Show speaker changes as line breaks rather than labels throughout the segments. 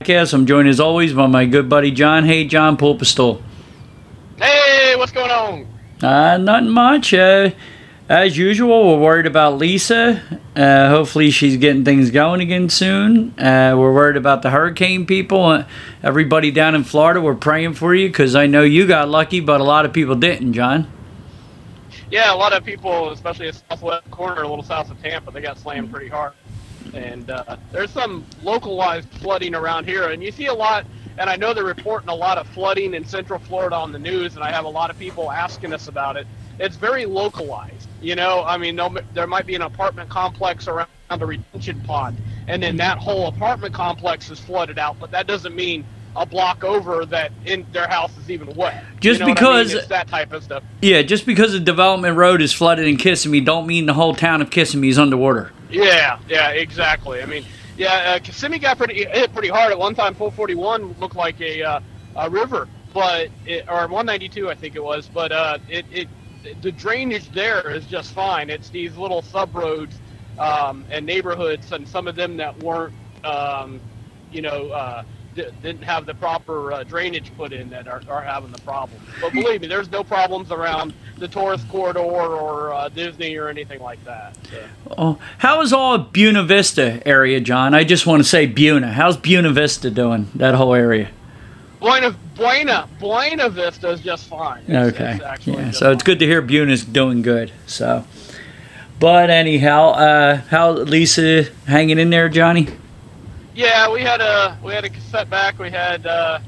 Podcast. I'm joined as always by my good buddy John. Hey, John Pulpistol.
Hey, what's going on?
Uh, nothing much. Uh, as usual, we're worried about Lisa. Uh, hopefully, she's getting things going again soon. Uh, we're worried about the hurricane people. Uh, everybody down in Florida, we're praying for you because I know you got lucky, but a lot of people didn't, John.
Yeah, a lot of people, especially in southwest corner, a little south of Tampa, they got slammed pretty hard. And uh, there's some localized flooding around here, and you see a lot. And I know they're reporting a lot of flooding in Central Florida on the news, and I have a lot of people asking us about it. It's very localized, you know. I mean, no, there might be an apartment complex around the retention pond, and then that whole apartment complex is flooded out. But that doesn't mean a block over that in their house is even wet.
Just
You know what I
because-
mean? that type of stuff.
Yeah, just because the development road is flooded in Kissimmee, don't mean the whole town of Kissimmee is underwater.
Yeah, yeah, exactly. I mean, yeah, uh, Kissimmee got pretty hit pretty hard at one time. 441 looked like a uh, a river, but it, or 192 I think it was, but uh, it it the drainage there is just fine. It's these little sub roads um, and neighborhoods, and some of them that weren't, um, you know. Uh, di- didn't have the proper uh, drainage put in that are, are having the problem. But believe me, there's no problems around the tourist corridor or uh, Disney or anything like that. So.
Oh, how is all Buena Vista area, John? I just want to say Buena. How's Buena Vista doing? That whole area.
Buena Buena Buena Vista is just fine. It's-
Okay.
it's
Yeah. So it's good to hear Buna's doing good. So, but anyhow, uh, how Lisa hanging in there, Johnny?
Yeah, we had a we had a setback. We had uh,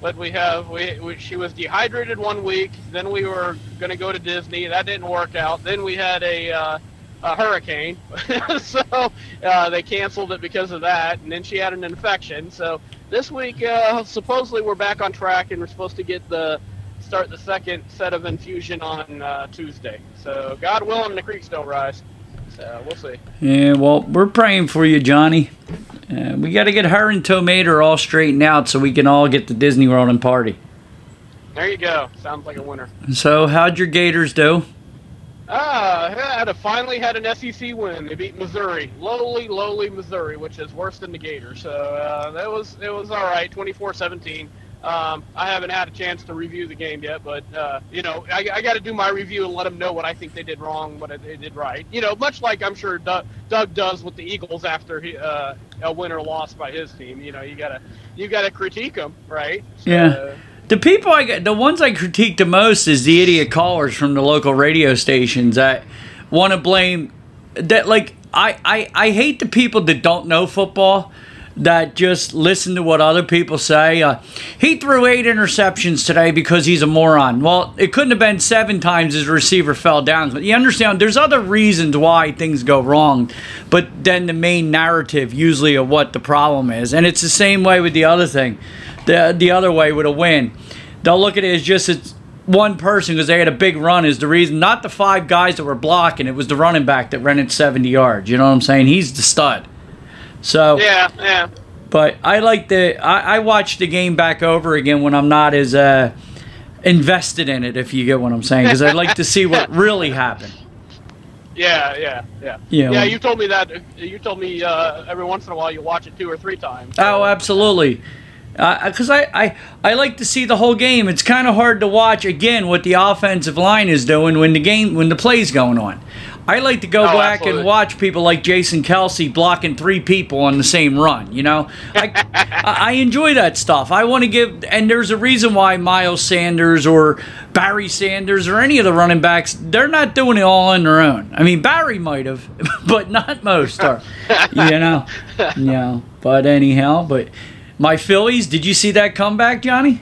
what we have. We, we she was dehydrated one week. Then we were going to go to Disney. That didn't work out. Then we had a uh, a hurricane, so uh, they canceled it because of that. And then she had an infection. So this week, uh, supposedly we're back on track, and we're supposed to get the start the second set of infusion on uh, Tuesday. So God willing, the creeks don't rise. So we'll see.
Yeah. Well, we're praying for you, Johnny. Uh, we got to get her and Tomater all straightened out so we can all get to Disney World and party.
There you go. Sounds like a winner.
So, how'd your Gators do?
Ah, had a, finally had an SEC win. They beat Missouri, lowly, lowly Missouri, which is worse than the Gators. So uh, that was it was all right, 24-17. Um, I haven't had a chance to review the game yet, but uh, you know I, I got to do my review and let them know what I think they did wrong, what they did right. You know, much like I'm sure Doug, Doug does with the Eagles after he, uh, a win or loss by his team. You know, you gotta you gotta critique them, right? So,
Yeah. The people I get, the ones I critique the most is the idiot callers from the local radio stations that want to blame that. Like I, I, I hate the people that don't know football that just listen to what other people say. Uh, he threw eight interceptions today because he's a moron. Well, it couldn't have been seven times his receiver fell down. But you understand, there's other reasons why things go wrong, but then the main narrative usually of what the problem is, and it's the same way with the other thing, the the other way with a win. They'll look at it as just it's one person because they had a big run is the reason, not the five guys that were blocking. It was the running back that ran it 70 yards. You know what I'm saying? He's the stud. So
Yeah, yeah.
but I like the I, I watch the game back over again when I'm not as uh, invested in it. If you get what I'm saying, because I like to see what really happened.
Yeah, yeah, yeah.
Yeah,
Yeah, you told me that. You told me uh, every once in a while you watch it two or three times.
Oh, absolutely. Because I, I, I like to see the whole game. It's kind of hard to watch again what the offensive line is doing when the game when the play's going on. I like to go
Oh,
back
absolutely.
and watch people like Jason Kelce blocking three people on the same run. You know, I, I enjoy that stuff. I want to give, and there's a reason why Miles Sanders or Barry Sanders or any of the running backs they're not doing it all on their own. I mean, Barry might have, but not most are. you know, you know. But anyhow, but my Phillies. Did you see that comeback, Johnny?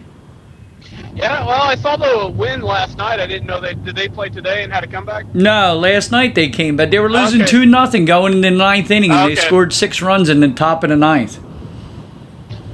Yeah, well, I saw the win last night. I didn't know they did they play today and had a comeback.
No, last night they came, but they were losing
Okay.
two nothing going in the ninth inning, and they scored six runs in the top of the ninth.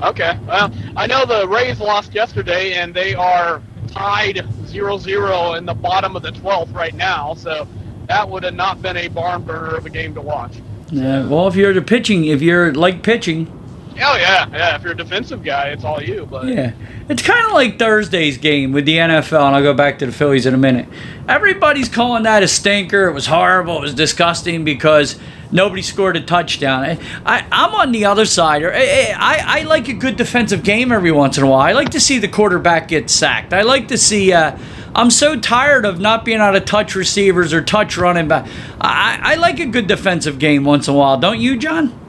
Okay. Well, I know the Rays lost yesterday, and they are tied 0-0 in the bottom of the 12th right now. So that would have not been a barn burner of a game to watch.
Yeah, well, if you're the pitching, if you're like pitching,
Oh yeah, yeah. If you're a defensive guy, it's all you. But
yeah, it's kind of like Thursday's game with the NFL, and I'll go back to the Phillies in a minute. Everybody's calling that a stinker. It was horrible. It was disgusting because nobody scored a touchdown. I, I'm on the other side. I, I, I like a good defensive game every once in a while. I like to see the quarterback get sacked. I like to see. Uh, I'm so tired of not being able to touch receivers or touch running back. I, I like a good defensive game once in a while. Don't you, John?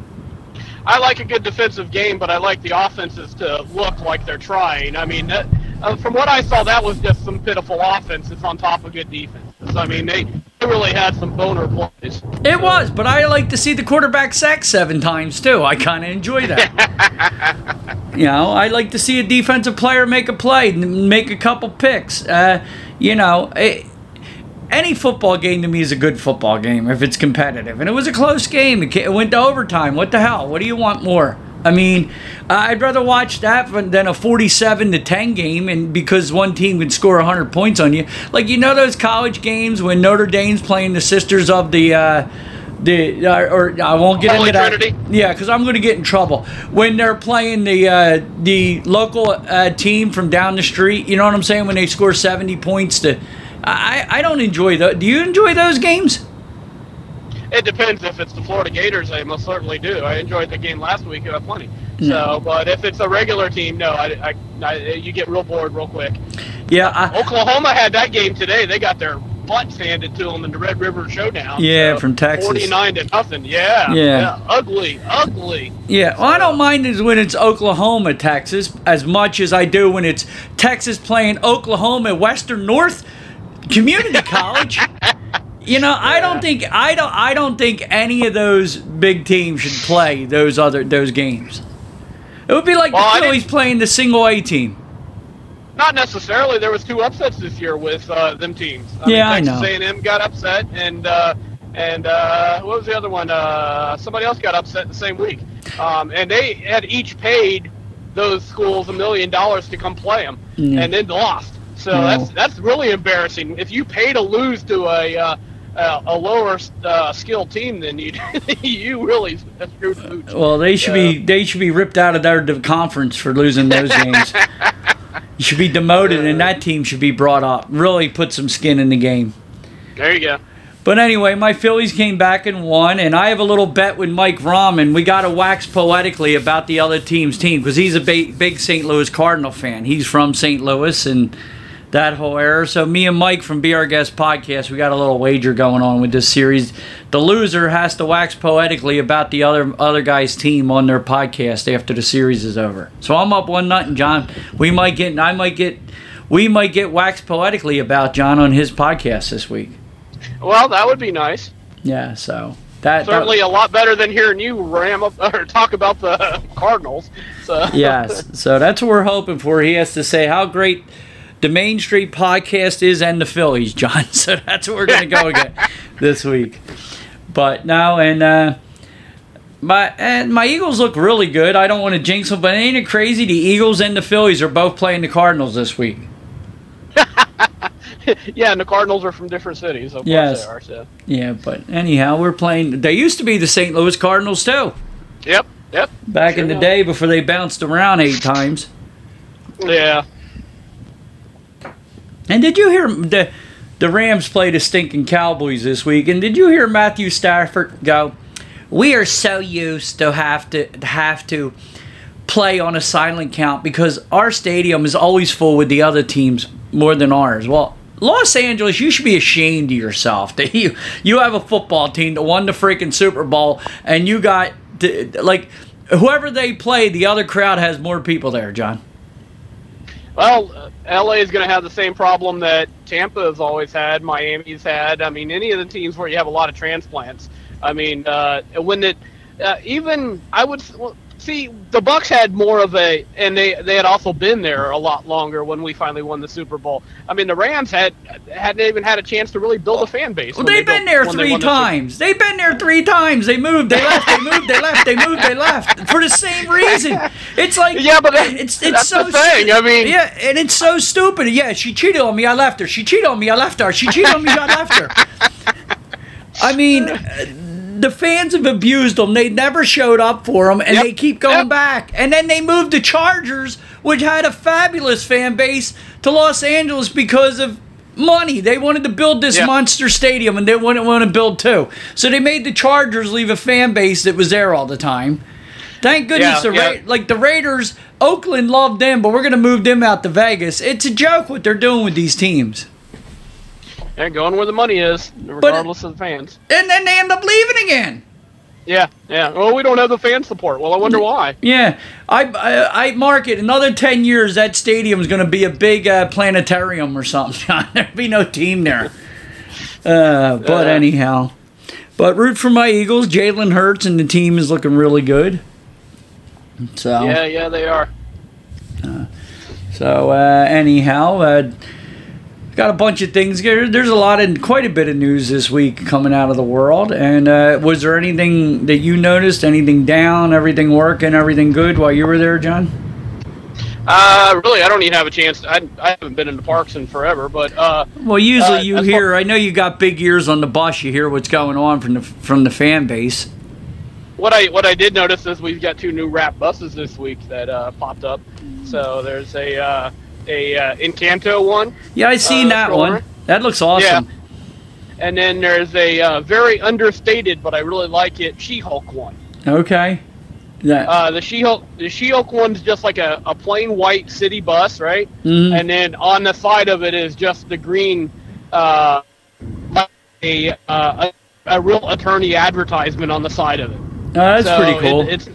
I like a good defensive game, but I like the offenses to look like they're trying. I mean, that, uh, from what I saw, that was just some pitiful offenses on top of good defenses. I mean, they, they really had some boner plays.
It was, but I like to see the quarterback sacked seven times too. I kind of enjoy that. you know, I like to see a defensive player make a play, make a couple picks. Uh, you know, eh, any football game to me is a good football game if it's competitive. And it was a close game. It went to overtime. What the hell? What do you want more? I mean, I'd rather watch that than- a 47 to 10 game, and because one team can score 100 points on you. Like you know those college games when Notre Dame's playing the Sisters of the. Uh, the, uh, or I won't get
Holy
into that.
Trinity?
Yeah, because I'm going to get in trouble when they're playing the uh, the local uh, team from down the street. You know what I'm saying? When they score 70 points to, I I don't enjoy those. Do you enjoy those games?
It depends if it's the Florida Gators. I most certainly do. I enjoyed the game last week uh, plenty. So, but if it's a regular team, no, I, I, I, you get real bored real quick.
Yeah, I,
Oklahoma had that game today. They got their butts handed to them in the Red River Showdown.
Yeah, from Texas.
Forty-nine to nothing. Yeah,
Yeah.
ugly, ugly.
yeah. Well, I don't mind it when it's Oklahoma, Texas, as much as I do when it's Texas playing Oklahoma Western North Community College. You know, I don't think I don't I don't think any of those big teams should play those other those games. It would be like
Well,
the Phillies playing the single A team.
Not necessarily. There was two upsets this year with uh, them teams. I
Yeah, I
mean, Texas
know.
A&M got upset, and uh, and uh, what was the other one? Uh, somebody else got upset the same week, um, and they had each paid those schools a million dollars to come play them,
Yeah.
and then lost. So
No.
that's that's really embarrassing. If you pay to lose to a uh, a, a lower uh, skilled team, then you you really screwed pooch.
Well, they should be they should be ripped out of their conference for losing those games. You should be demoted, and that team should be brought up. Really put some skin in the game.
There you go.
But anyway, my Phillies came back and won, and I have a little bet with Mike Rahman. We got to wax poetically about the other team's team because he's a big St. Louis Cardinal fan. He's from St. Louis and that whole era. So me and Mike from Be Our Guest podcast, we got a little wager going on with this series. The loser has to wax poetically about the other other guy's team on their podcast after the series is over. So I'm up one nothing, John. We might get, I might get, we might get waxed poetically about John on his podcast this week.
Well, that would be nice.
Yeah, so that, that
Certainly a lot better than hearing you ram up or talk about the Cardinals. So
yes. So that's what we're hoping for. He has to say how great the Main Street podcast is and the Phillies, John. So that's what we're going to go again this week. But now and uh, my and my Eagles look really good. I don't want to jinx them, but ain't it crazy? The Eagles and the Phillies are both playing the Cardinals this week.
yeah, and the Cardinals are from different cities. Of
Yes.
course they are. So.
Yeah, but anyhow, we're playing. They used to be the St. Louis Cardinals too.
Yep. Yep.
Back
Sure
in the
enough.
day before they bounced around eight times.
Yeah.
And did you hear the the Rams played the stinking Cowboys this week? And did you hear Matthew Stafford go? We are so used to have to have to play on a silent count because our stadium is always full with the other teams more than ours. Well, Los Angeles, you should be ashamed of yourself that you you have a football team that won the freaking Super Bowl and you got the- like whoever they play, the other crowd has more people there, John.
Well, uh, LA is going to have the same problem that Tampa has always had, Miami's had. I mean, any of the teams where you have a lot of transplants. I mean, uh, when it uh, even I would see the Bucs had more of a, and they they had also been there a lot longer when we finally won the Super Bowl. I mean, the Rams had hadn't even had a chance to really build a fan base.
Well, they've
they
been
built-
there
when they
three
the
times. They've been there three times. They moved, they left, they moved, they left, they moved, they left for the same reason. It's like
Yeah, but that-
it's it's so
the thing. I mean-
yeah, and it's so stupid. Yeah, she cheated on me. I left her. She cheated on me. I left her. She cheated on me. I left her. I mean, uh, the fans have abused them. They never showed up for them, and
Yep.
they keep going
Yep.
back. And then they moved the Chargers, which had a fabulous fan base, to Los Angeles because of money. They wanted to build this
Yeah.
monster stadium, and they wouldn't want to build two. So they made the Chargers leave a fan base that was there all the time. Thank goodness
Yeah,
the Ra-
yeah.
like the Raiders, Oakland loved them, but we're gonna move them out to Vegas. It's a joke what they're doing with these teams.
They're going where the money is, regardless of the fans.
And then they end up leaving again.
Yeah, yeah. Well, we don't have the fan support. Well, I wonder why.
Yeah, I, I I mark it. Another ten years, that stadium is going to be a big uh, planetarium or something. There'll be no team there. Uh, but
Uh.
anyhow, but root for my Eagles. Jalen Hurts and the team is looking really good. So
Yeah, yeah, they are.
so uh, anyhow, uh, got a bunch of things. There- There's a lot and quite a bit of news this week coming out of the world. And uh, was there anything that you noticed? Anything down? Everything working? Everything good while you were there, John?
Uh, really, I don't even have a chance. I, I haven't been in the parks in forever, but uh,
Well, usually
Uh,
you hear. I know you got big ears on the bus. You hear what's going on from the from the fan base.
what I what I did notice is we've got two new wrap buses this week that uh, popped up. So there's a uh, a uh, Encanto one,
Yeah, I seen
Uh,
that
stroller.
one. That looks awesome. Yeah.
and then there's a uh, very understated, but I really like it, She-Hulk one.
Okay. Yeah.
Uh, the She-Hulk the She-Hulk one's just like a, a plain white city bus, right?
mhm.
and then on the side of it is just the green, uh, a, uh, a a real attorney advertisement on the side of it.
Oh, that's
So
pretty cool.
It, it's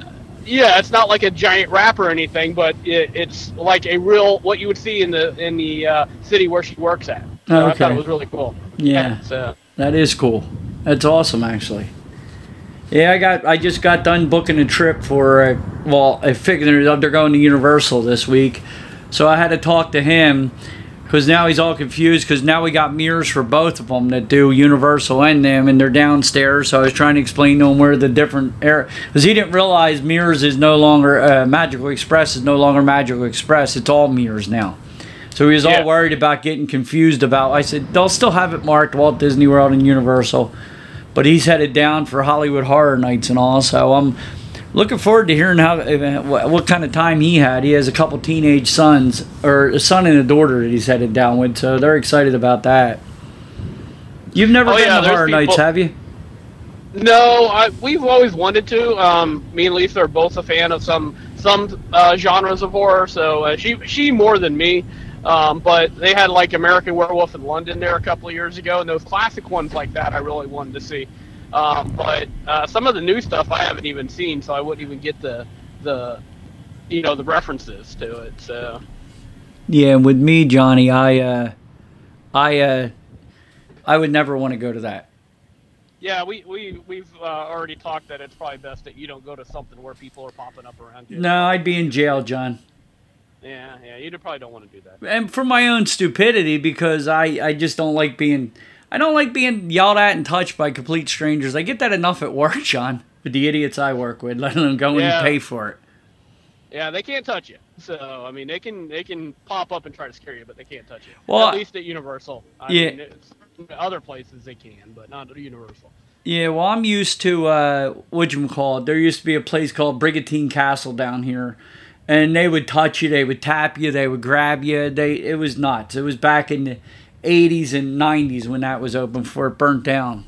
yeah, it's not like a giant wrap or anything, but it, it's like a real what you would see in the in the uh, city where she works at. So I
Okay.
thought it was really cool.
Yeah.
So
That is cool. That's awesome, actually. Yeah, I got. I just got done booking a trip for. Uh, well, I figured they're going to Universal this week, so I had to talk to him because now he's all confused because now we got Mears for both of them that do Universal and them, and they're downstairs. So I was trying to explain to him where the different air because he didn't realize Mears is no longer uh, Magical Express is no longer Magical Express. It's all Mears now. So he was all worried about getting confused about. I said they'll still have it marked Walt Disney World and Universal, but he's headed down for Halloween Horror Nights and all. So I'm looking forward to hearing how what kind of time he had. He has a couple teenage sons or a son and a daughter that he's headed down with, so they're excited about that. You've never
Oh,
been
yeah,
to Horror Nights, have you?
no, I, we've always wanted to. Um, me and Lisa are both a fan of some some uh, genres of horror. So uh, she she more than me. Um, but they had like American Werewolf in London there a couple of years ago, and those classic ones like that I really wanted to see. Um, but uh, some of the new stuff I haven't even seen, so I wouldn't even get the the you know the references to it. So
Yeah, and with me, Johnny, I uh, I uh, I would never want to go to that.
yeah, we we we've uh, already talked that it's probably best that you don't go to something where people are popping up around you.
No, I'd be in jail, John.
Yeah, yeah, you probably don't want to do that.
and for my own stupidity because I, I just don't like being I don't like being yelled at and touched by complete strangers. I get that enough at work, John, with the idiots I work with, let them go
Yeah.
and pay for it.
Yeah, they can't touch you. So I mean, they can they can pop up and try to scare you, but they can't touch you.
Well,
at least at Universal. I
yeah.
mean, other places they can, but not at Universal.
Yeah, well, I'm used to uh, what you call it. There used to be a place called Brigantine Castle down here, and they would touch you, they would tap you, they would grab you. They it was nuts. It was back in the 80s and 90s when that was open before it burnt down.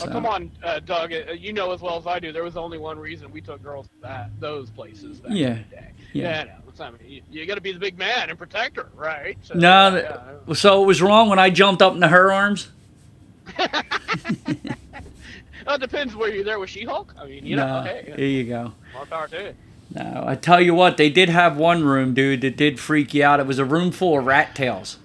Oh, come on, uh, Doug. Uh, you know as well as I do. There was only one reason we took girls to that, those places. Back
Yeah.
In the day.
Yeah.
Yeah. no, I mean, you, you got to be the big man and protect her, right? So,
No,
yeah,
so it was wrong when I jumped up into her arms.
Well, it depends where you're there with She-Hulk. I mean, you know,
no,
hey,
there you go.
more power to you.
No, I tell you what, they did have one room, dude, that did freak you out. It was a room full of rat tails.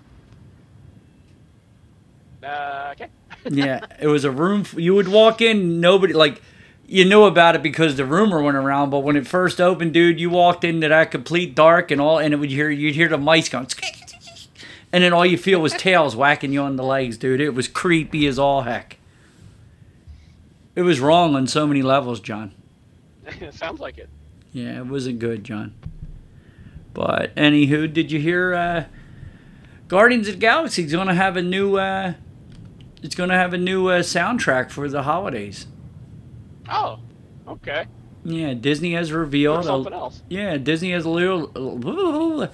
Uh, okay.
yeah, it was a room. f- You would walk in, nobody like you knew about it because the rumor went around. But when it first opened, dude, you walked into that complete dark and all, and it would hear you'd hear the mice going, and then all you feel was tails whacking you on the legs, dude. It was creepy as all heck. It was wrong on so many levels, John.
Sounds like it.
Yeah, it wasn't good, John. But anywho, did you hear uh, Guardians of the Galaxy's gonna have a new uh, it's gonna have a new uh, soundtrack for the holidays.
Oh, okay.
Yeah, Disney has
Or
revealed
something
a,
else.
yeah, Disney has a little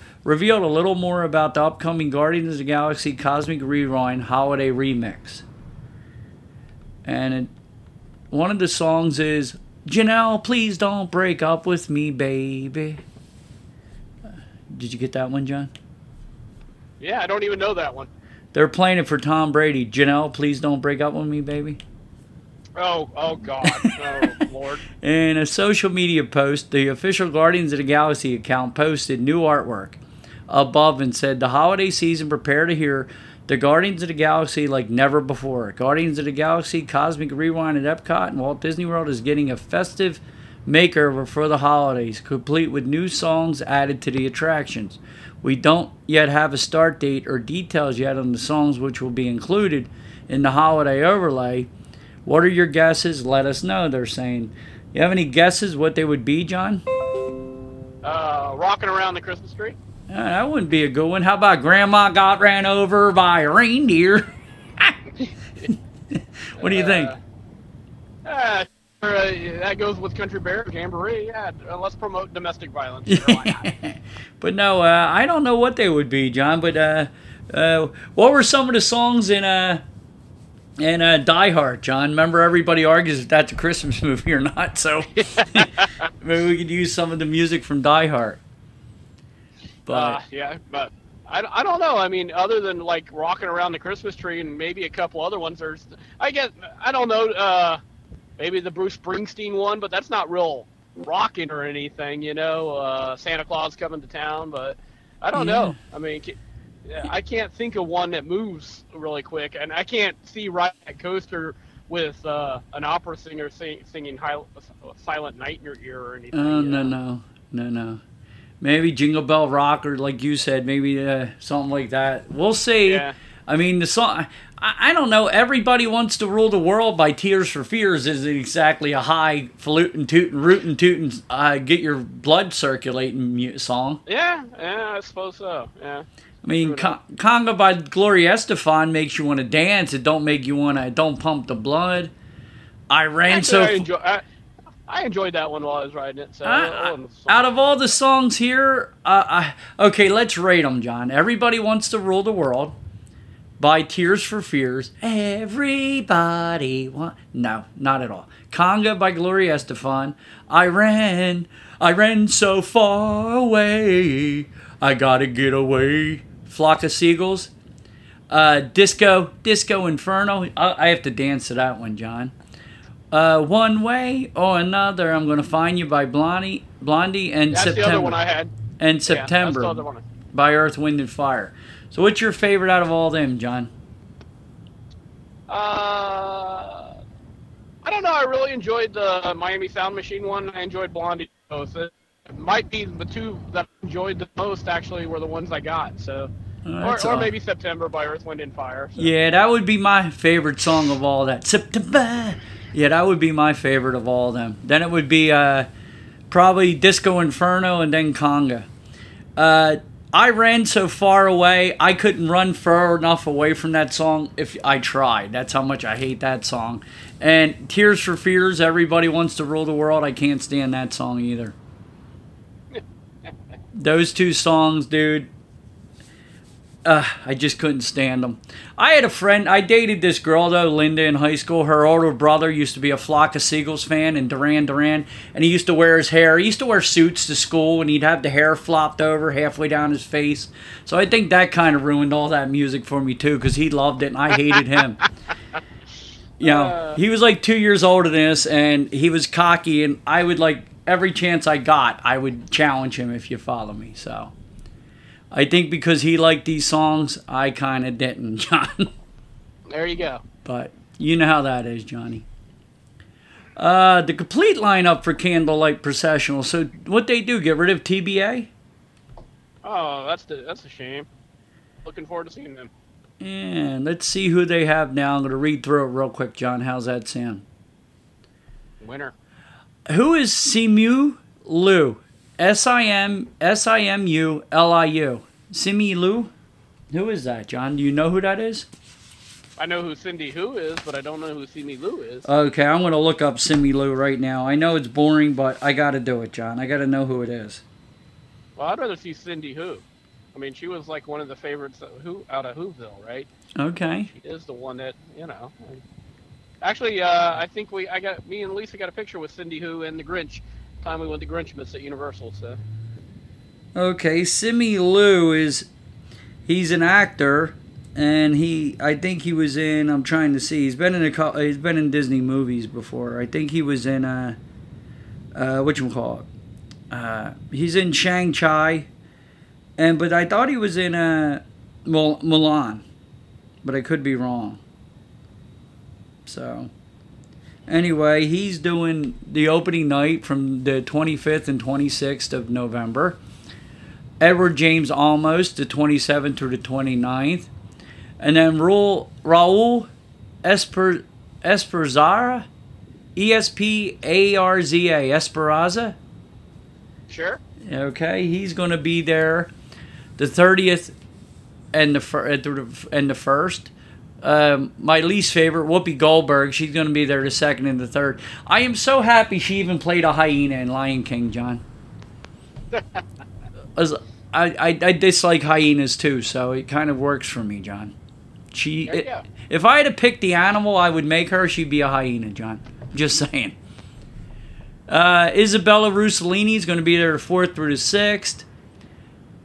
revealed a little more about the upcoming Guardians of the Galaxy Cosmic Rewind holiday remix. And it, one of the songs is Janelle, please don't break up with me, baby. Uh, Did you get that one, John?
Yeah, I don't even know that one.
They're playing it for Tom Brady. Janelle, please don't break up with me, baby.
Oh, oh God, oh Lord.
In a social media post, the official Guardians of the Galaxy account posted new artwork above and said, The holiday season, prepare to hear the Guardians of the Galaxy like never before. Guardians of the Galaxy Cosmic Rewind at Epcot and Walt Disney World is getting a festive makeover for the holidays, complete with new songs added to the attractions. We don't yet have a start date or details yet on the songs which will be included in the holiday overlay. What are your guesses? Let us know. They're saying. You have any guesses what they would be, John?
Uh, rocking around the Christmas tree.
Uh, that wouldn't be a good one. How about Grandma got ran over by a reindeer? what do you think?
Uh, uh, that goes with Country Bear Jamboree. Yeah, uh, let's promote domestic violence. Sure,
but no, uh, I don't know what they would be, John. But uh, uh, what were some of the songs in uh, in uh, Die Hard, John? Remember, everybody argues if that's a Christmas movie or not. So maybe we could use some of the music from Die Hard. But
yeah, but I, I don't know. I mean, other than like rocking around the Christmas tree and maybe a couple other ones, there's I guess I don't know. Maybe the Bruce Springsteen one, but that's not real rocking or anything, you know. Uh, Santa Claus coming to town, but I don't know. I mean. I can't think of one that moves really quick, and I can't see right that coaster with uh, an opera singer sing, singing High, "Silent Night" in your ear or anything.
Oh
you
no
know?
no no no. Maybe Jingle Bell Rock or like you said, maybe uh, something like that. We'll see.
Yeah.
I mean the song. I, I don't know. Everybody wants to rule the world by Tears for Fears isn't exactly a high falutin' tootin' rootin' tootin' uh, get your blood circulating song.
Yeah, yeah, I suppose so. Yeah.
I mean, Con- Conga by Gloria Estefan makes you want to dance. It don't make you want to. Don't pump the blood. I ran
Actually,
so.
I, enjoy, I, I enjoyed that one while I was riding it. So,
I-
that
I-
one was
out of all the songs here, uh, I, okay, let's rate them, John. Everybody wants to rule the world by Tears for Fears. Everybody want no, not at all. Conga by Gloria Estefan. I ran, I ran so far away. I gotta get away. Flock of Seagulls. Uh, Disco, Disco Inferno. I, I have to dance to that one, John. Uh, one way or another, I'm gonna find you by Blondie, Blondie, and
that's
September,
the other one I had.
and
Yeah, that's
September
the other one.
by Earth, Wind, and Fire. So, what's your favorite out of all them, John?
Uh, I don't know. I really enjoyed the Miami Sound Machine one. I enjoyed Blondie both. It might be the two that I enjoyed the most. Actually, were the ones I got. So,
that's
or, or maybe September by Earth, Wind, and Fire. So.
Yeah, that would be my favorite song of all that. September. Yeah, that would be my favorite of all them. Then it would be uh, probably Disco Inferno and then Conga. Uh, I ran so far away, I couldn't run far enough away from that song if I tried. That's how much I hate that song. And Tears for Fears, Everybody Wants to Rule the World, I can't stand that song either. Those two songs, dude, uh, I just couldn't stand them. I had a friend, I dated this girl though, Linda, in high school. Her older brother used to be a Flock of Seagulls fan and Duran Duran, and he used to wear his hair. He used to wear suits to school, and he'd have the hair flopped over halfway down his face. So I think that kind of ruined all that music for me too, because he loved it and I hated him. you know, uh. he was like two years older than us, and he was cocky, and I would like every chance I got, I would challenge him if you follow me. So. I think because he liked these songs, I kind of didn't, John.
There you go.
But you know how that is, Johnny. Uh, the complete lineup for Candlelight Processional. So what they do? Get rid of TBA?
Oh, that's the that's a shame. Looking forward to seeing them.
And let's see who they have now. I'm going to read through it real quick, John. How's that sound?
Winner.
Who is Simu Liu? S I M S I M U L I U. Simi Lu? Who is that, John? Do you know who that is?
I know who Cindy Who is, but I don't know who Simi Lu is.
Okay, I'm going to look up Simi Lu right now. I know it's boring, but I got to do it, John. I got to know who it is.
Well, I'd rather see Cindy Who. I mean, she was like one of the favorites who out of Whoville, right?
Okay.
She is the one that you know. Actually, uh, I think we I got me and Lisa got a picture with Cindy Who and the Grinch time we went to Grinchmas at Universal. So.
Okay, Simi Liu is he's an actor, and he I think he was in. I'm trying to see. He's been in a he's been in Disney movies before. I think he was in a uh, what you call it. Uh, he's in Shang Chi, and but I thought he was in uh, Mulan, but I could be wrong. So. Anyway, he's doing the opening night from the 25th and 26th of November. Edward James Olmos, the 27th through the 29th. And then Raul, Raul Esper, Esperzara, E S P A R Z A, Esperanza.
Sure.
Okay, he's going to be there the 30th and the, uh, and the first. Um, my least favorite, Whoopi Goldberg. She's going to be there the second and the third. I am so happy she even played a hyena in Lion King, John. As I, I, I dislike hyenas too, so it kind of works for me, John. She, it, if I had to pick the animal I would make her, she'd be a hyena, John. Just saying. Uh, Isabella Rossellini is going to be there the fourth through the sixth.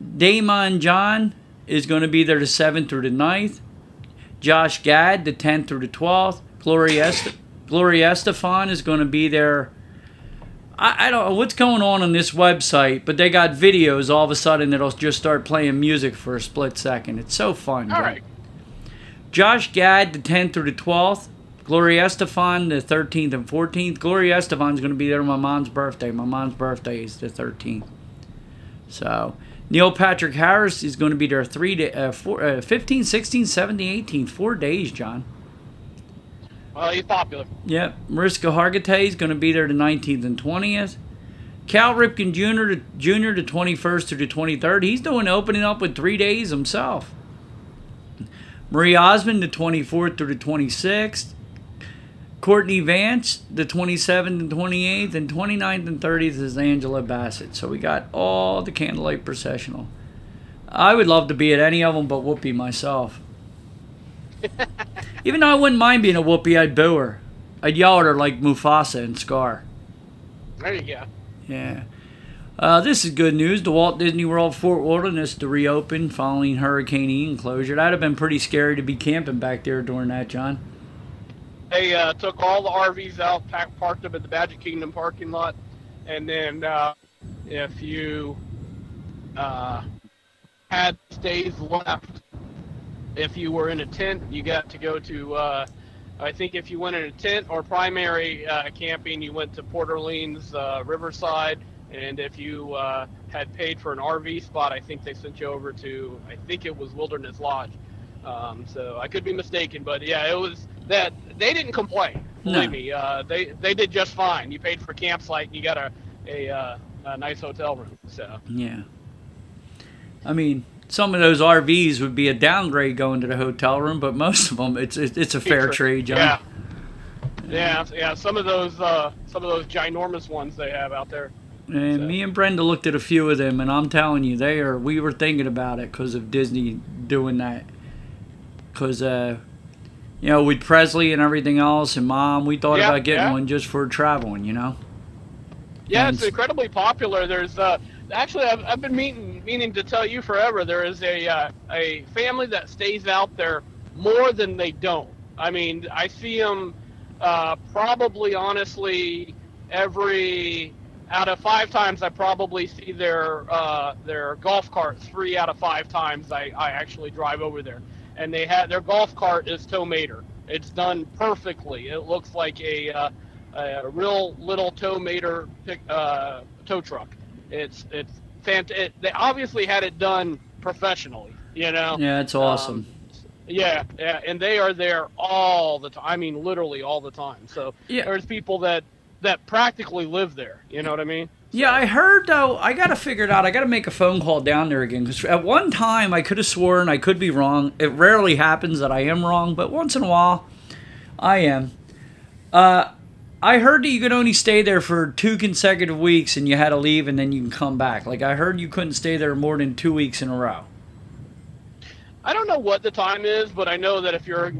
Daymond John is going to be there the seventh through the ninth. Josh Gad, the 10th through the 12th. Gloria, Est- Gloria Estefan is going to be there. I, I don't know what's going on on this website, but they got videos. All of a sudden, it'll just start playing music for a split second. It's so fun.
All right.
Josh Gad, the 10th through the 12th. Gloria Estefan, the 13th and 14th. Gloria Estefan is going to be there on my mom's birthday. My mom's birthday is the 13th. So, Neil Patrick Harris is going to be there three day, uh, four, uh, 15, 16, 17, 18, four days, John.
Well, he's popular.
Yep. Mariska Hargitay is going to be there the 19th and 20th. Cal Ripken Jr. Jr. the 21st through the 23rd. He's doing opening up with three days himself. Marie Osmond the 24th through the 26th. Courtney Vance, the 27th and 28th, and 29th and 30th is Angela Bassett. So we got all the candlelight processional. I would love to be at any of them but Whoopi myself. Even though I wouldn't mind being a Whoopi, I'd boo her. I'd yell at her like Mufasa and Scar.
There you go.
Yeah. Uh, this is good news. The Walt Disney World Fort Wilderness to reopen following Hurricane Ian closure. That'd have been pretty scary to be camping back there during that, John.
They uh, took all the RVs out, parked them at the Magic Kingdom parking lot, and then uh, if you uh, had stays left, if you were in a tent, you got to go to. Uh, I think if you went in a tent or primary uh, camping, you went to Port Orleans, uh, Riverside, and if you had paid for an RV spot, I think they sent you over to. I think it was Wilderness Lodge. Um, so I could be mistaken, but yeah, it was that they didn't complain. Believe no. me, uh, they they did just fine. You paid for campsite, and you got a a, uh, a nice hotel room. So
yeah. I mean, some of those RVs would be a downgrade going to the hotel room, but most of them, it's it's, it's a fair trade, John.
Yeah. Yeah, yeah. Some of those, uh, some of those ginormous ones they have out there.
And
So-
me and Brenda looked at a few of them, and I'm telling you, they are. We were thinking about it because of Disney doing that. Because, uh, you know, with Presley and everything else, and Mom, we thought
Yeah,
about getting
yeah.
one just for traveling. You know.
Yeah,
And-
it's incredibly popular. There's uh, actually I've, I've been meaning meaning to tell you forever. There is a uh, a family that stays out there more than they don't. I mean, I see them uh, probably honestly every out of five times I probably see their uh, their golf cart three out of five times I, I actually drive over there and they had their golf cart is tow mater it's done perfectly it looks like a uh, a real little tow mater pick, uh, tow truck it's it's fant- it, they obviously had it done professionally you know
Yeah, it's awesome.
Um, yeah, yeah, and they are there all the time. I mean, literally all the time. So
Yeah.
there's people that that practically live there. You know what I mean?
Yeah, I heard though. I gotta figure it out. I gotta make a phone call down there again because at one time I could have sworn I could be wrong. It rarely happens that I am wrong, but once in a while, I am. Uh, I heard that you could only stay there for two consecutive weeks and you had to leave and then you can come back. Like I heard you couldn't stay there more than two weeks in a row.
I don't know what the time is, but I know that if you're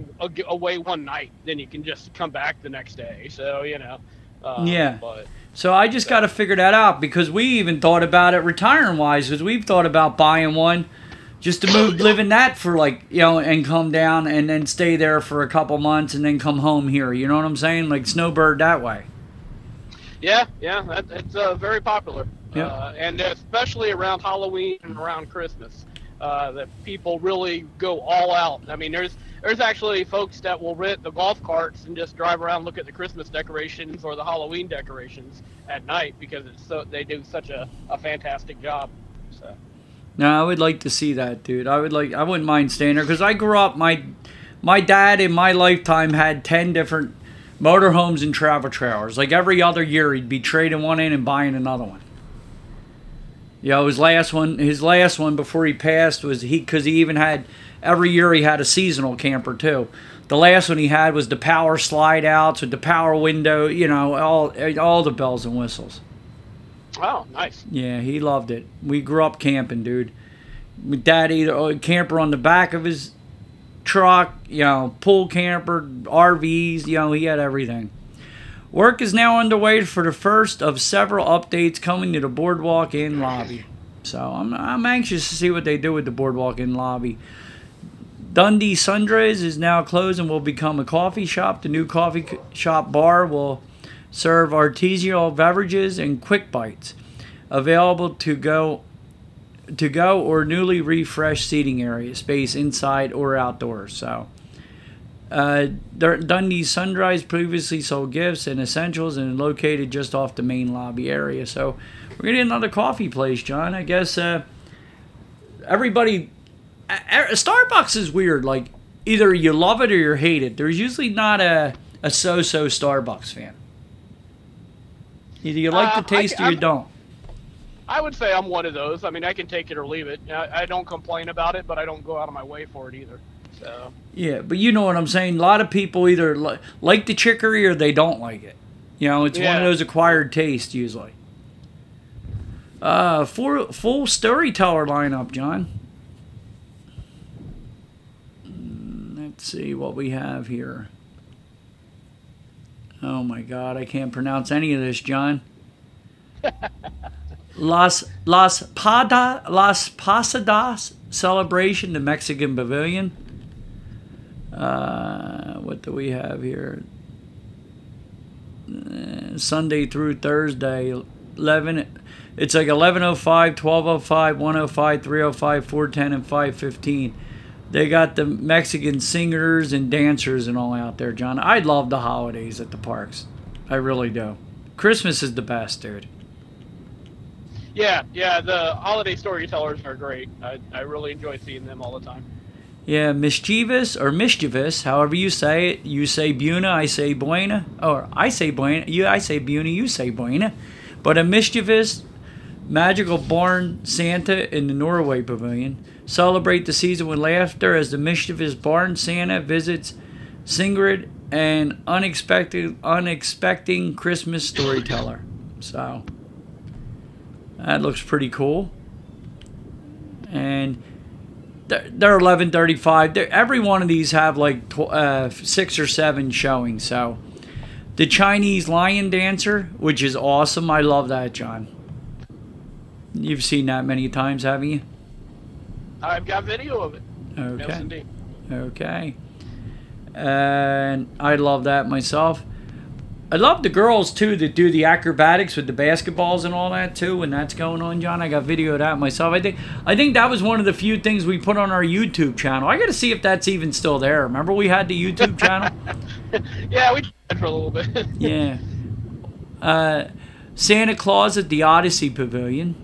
away one night, then you can just come back the next day. So you know. Um,
Yeah.
But
So I just got to figure that out because we even thought about it retiring wise because we've thought about buying one just to move, live in that for like, you know, and come down and then stay there for a couple months and then come home here. You know what I'm saying? Like snowbird that way.
yeah, yeah, that, it's uh, very popular.
Yeah.
Uh, and especially around Halloween and around Christmas, uh, that people really go all out. I mean, there's there's actually folks that will rent the golf carts and just drive around, look at the Christmas decorations or the Halloween decorations at night because it's so they do such a, a fantastic job. So.
No, I would like to see that, dude. I would like. I wouldn't mind staying there because I grew up. My my dad in my lifetime had ten different motorhomes and travel trailers. Like every other year, he'd be trading one in and buying another one. You know, his last one, his last one before he passed was he because he even had every year he had a seasonal camper too. The last one he had was the power slide outs with the power window. You know, all all the bells and whistles.
Oh, nice.
Yeah, he loved it. We grew up camping, dude. My dad either a camper on the back of his truck, you know, pool camper, RVs, you know, he had everything. Work is now underway for the first of several updates coming to the Boardwalk Inn lobby. So I'm, I'm anxious to see what they do with the Boardwalk Inn lobby. Dundee Sundries is now closed and will become a coffee shop. The new coffee shop bar will serve artisanal beverages and quick bites available to go to go or newly refreshed seating area space inside or outdoors so uh, Dundee Sunrise previously sold gifts and essentials and located just off the main lobby area. So we're gonna get another coffee place, John. I guess uh, everybody. Starbucks is weird. Like either you love it or you hate it. There's usually not a a so-so Starbucks fan. Either you like
Uh,
the taste
I-
or you
I'm-
don't.
I would say I'm one of those. I mean, I can take it or leave it. I, I don't complain about it, but I don't go out of my way for it either. So.
Yeah, but you know what I'm saying. A lot of people either li- like the chicory or they don't like it. You know, it's one of those acquired tastes usually. Uh, full full storyteller lineup, John. Mm, Let's see what we have here. Oh my God, I can't pronounce any of this, John. Las Las Pada Las Pasadas celebration, the Mexican Pavilion. Uh, what do we have here? Uh, Sunday through Thursday, 11. It's like 1105, 1205, 105, 305, 410, and 515. They got the Mexican singers and dancers and all out there, John. I love the holidays at the parks. I really do. Christmas is the best, dude.
Yeah, yeah, the holiday storytellers are great. I, I really enjoy seeing them all the time.
Yeah, mischievous or mischievous, however you say it. You say Buna, I say Buena, or I say Buena, you I say Buna, you say Buena. But a mischievous Magical Barn Santa in the Norway Pavilion. Celebrate the season with laughter as the mischievous Barn Santa visits Sigrid, an unexpected, unexpecting Christmas storyteller. So that looks pretty cool. And they're, they're 11:35. They're, every one of these have like tw- uh, six or seven showing. So the Chinese lion dancer, which is awesome. I love that, John. You've seen that many times, haven't you?
I've got video of it. Yes,
Okay.
indeed.
Okay. And I love that myself. I love the girls too that do the acrobatics with the basketballs and all that too when that's going on, John. I got video of that myself. I think I think that was one of the few things we put on our YouTube channel. I got to see if that's even still there. Remember we had the YouTube channel?
Yeah, we did for a little bit.
yeah. Uh, Santa Claus at the Odyssey Pavilion.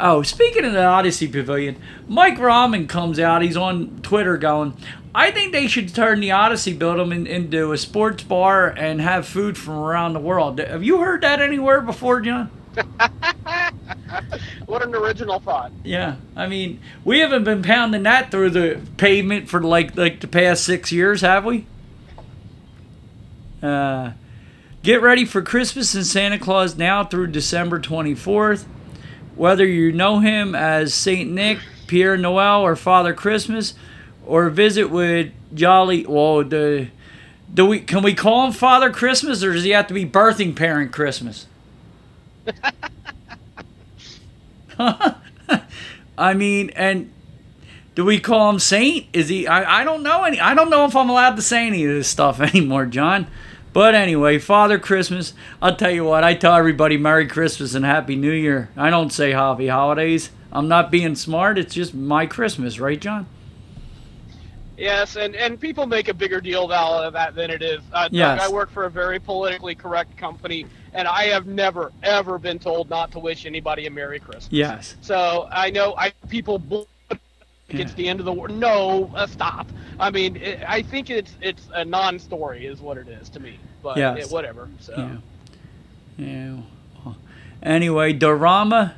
Oh, speaking of the Odyssey Pavilion, Mike Rahman comes out. He's on Twitter going, I think they should turn the Odyssey building in, into a sports bar and have food from around the world. Have you heard that anywhere before, John?
what an original thought.
Yeah, I mean, we haven't been pounding that through the pavement for like like the past six years, have we? Uh, get ready for Christmas and Santa Claus now through December twenty fourth. Whether you know him as Saint Nick, Pierre Noel, or Father Christmas, or visit with Jolly. Well, the do we can we call him Father Christmas, or does he have to be birthing parent Christmas? I mean, and do we call him Saint? Is he? I, I don't know any. I don't know if I'm allowed to say any of this stuff anymore, John. But anyway, Father Christmas. I'll tell you what. I tell everybody Merry Christmas and Happy New Year. I don't say Happy Holidays. I'm not being smart. It's just my Christmas, right, John?
Yes, and, and people make a bigger deal out of that than it is. Uh, Doug,
Yes.
I work for a very politically correct company, and I have never, ever been told not to wish anybody a Merry Christmas.
Yes.
So I know I people
Yeah.
it's the end of the world. No, uh, stop. I mean, it, I think it's it's a non-story is what it is to me. But
Yes.
it, whatever. So
Yeah. Yeah. Well, Anyway, Dorama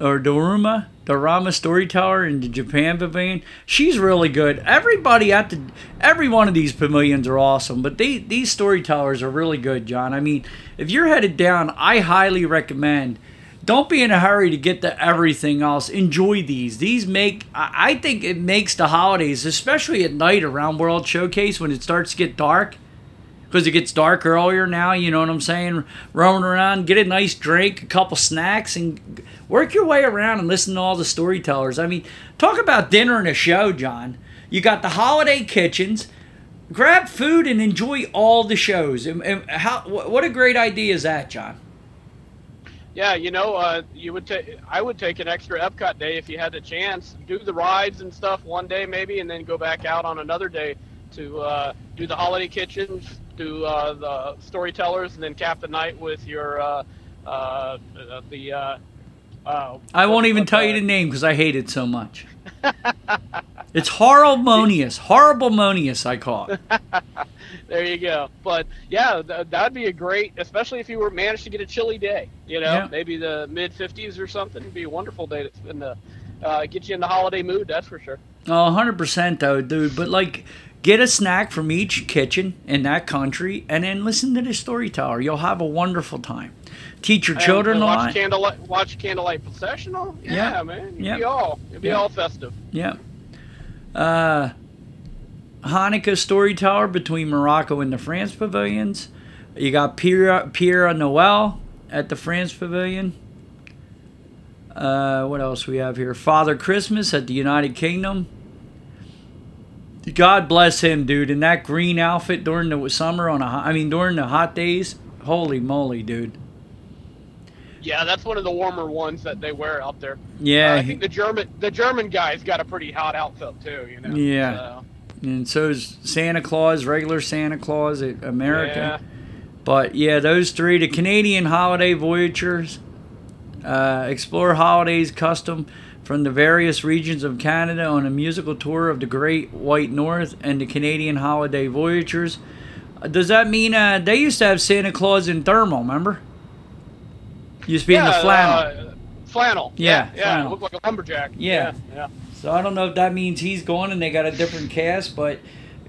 or Doruma, Dorama storyteller in the Japan pavilion. She's really good. Everybody at the every one of these pavilions are awesome, but they these storytellers are really good, John. I mean, if you're headed down, I highly recommend don't be in a hurry to get to everything else. Enjoy these. These make I think it makes the holidays, especially at night around World Showcase when it starts to get dark because it gets dark earlier now. You know what I'm saying? Roaming around, get a nice drink, a couple snacks, and work your way around and listen to all the storytellers. I mean, talk about dinner and a show, John. You got the holiday kitchens. Grab food and enjoy all the shows. And, and how? What a great idea is that, John?
Yeah, you know, uh, you would take I would take an extra Epcot day if you had the chance. Do the rides and stuff one day maybe, and then go back out on another day to uh, do the holiday kitchens, do uh, the storytellers, and then cap the night with your uh, uh, the. Uh, uh,
I won't even tell
uh,
you the name because I hate it so much. it's horrible-monious. Horrible-monious, I call it.
There you go. But yeah, th- that'd be a great, especially if you were managed to get a chilly day. You know,
Yeah.
maybe the mid 50s or something. It'd be a wonderful day to spend the, uh, get you in the holiday mood. That's for sure.
Oh, 100% though, dude. But like, get a snack from each kitchen in that country and then listen to the storyteller. You'll have a wonderful time. Teach your
And-
children
and
a
watch
lot.
candlelight, watch candlelight processional. Yeah,
Yeah.
man. It'd
Yeah.
be all, it'd be
Yeah.
all festive.
Yeah. Uh, Hanukkah storyteller between Morocco and the France pavilions. You got Pierre, Pierre Noel at the France pavilion. Uh, what else we have here? Father Christmas at the United Kingdom. God bless him, dude, in that green outfit during the summer on a, I mean during the hot days. Holy moly, dude!
Yeah, that's one of the warmer ones that they wear out there.
Yeah,
Uh, I think the German, the German guy's got a pretty hot outfit too. You know.
Yeah.
So,
and so's Santa Claus, regular Santa Claus America.
yeah.
But yeah, those three, the Canadian Holiday Voyagers, uh, explore holidays custom from the various regions of Canada on a musical tour of the Great White North and the Canadian Holiday Voyagers. Uh, Does that mean uh, they used to have Santa Claus in thermal? Remember? Used to be in the flannel.
Uh, Flannel.
Yeah,
yeah,
flannel.
looked like a lumberjack.
Yeah.
yeah.
So I don't know if that means he's gone and they got a different cast, but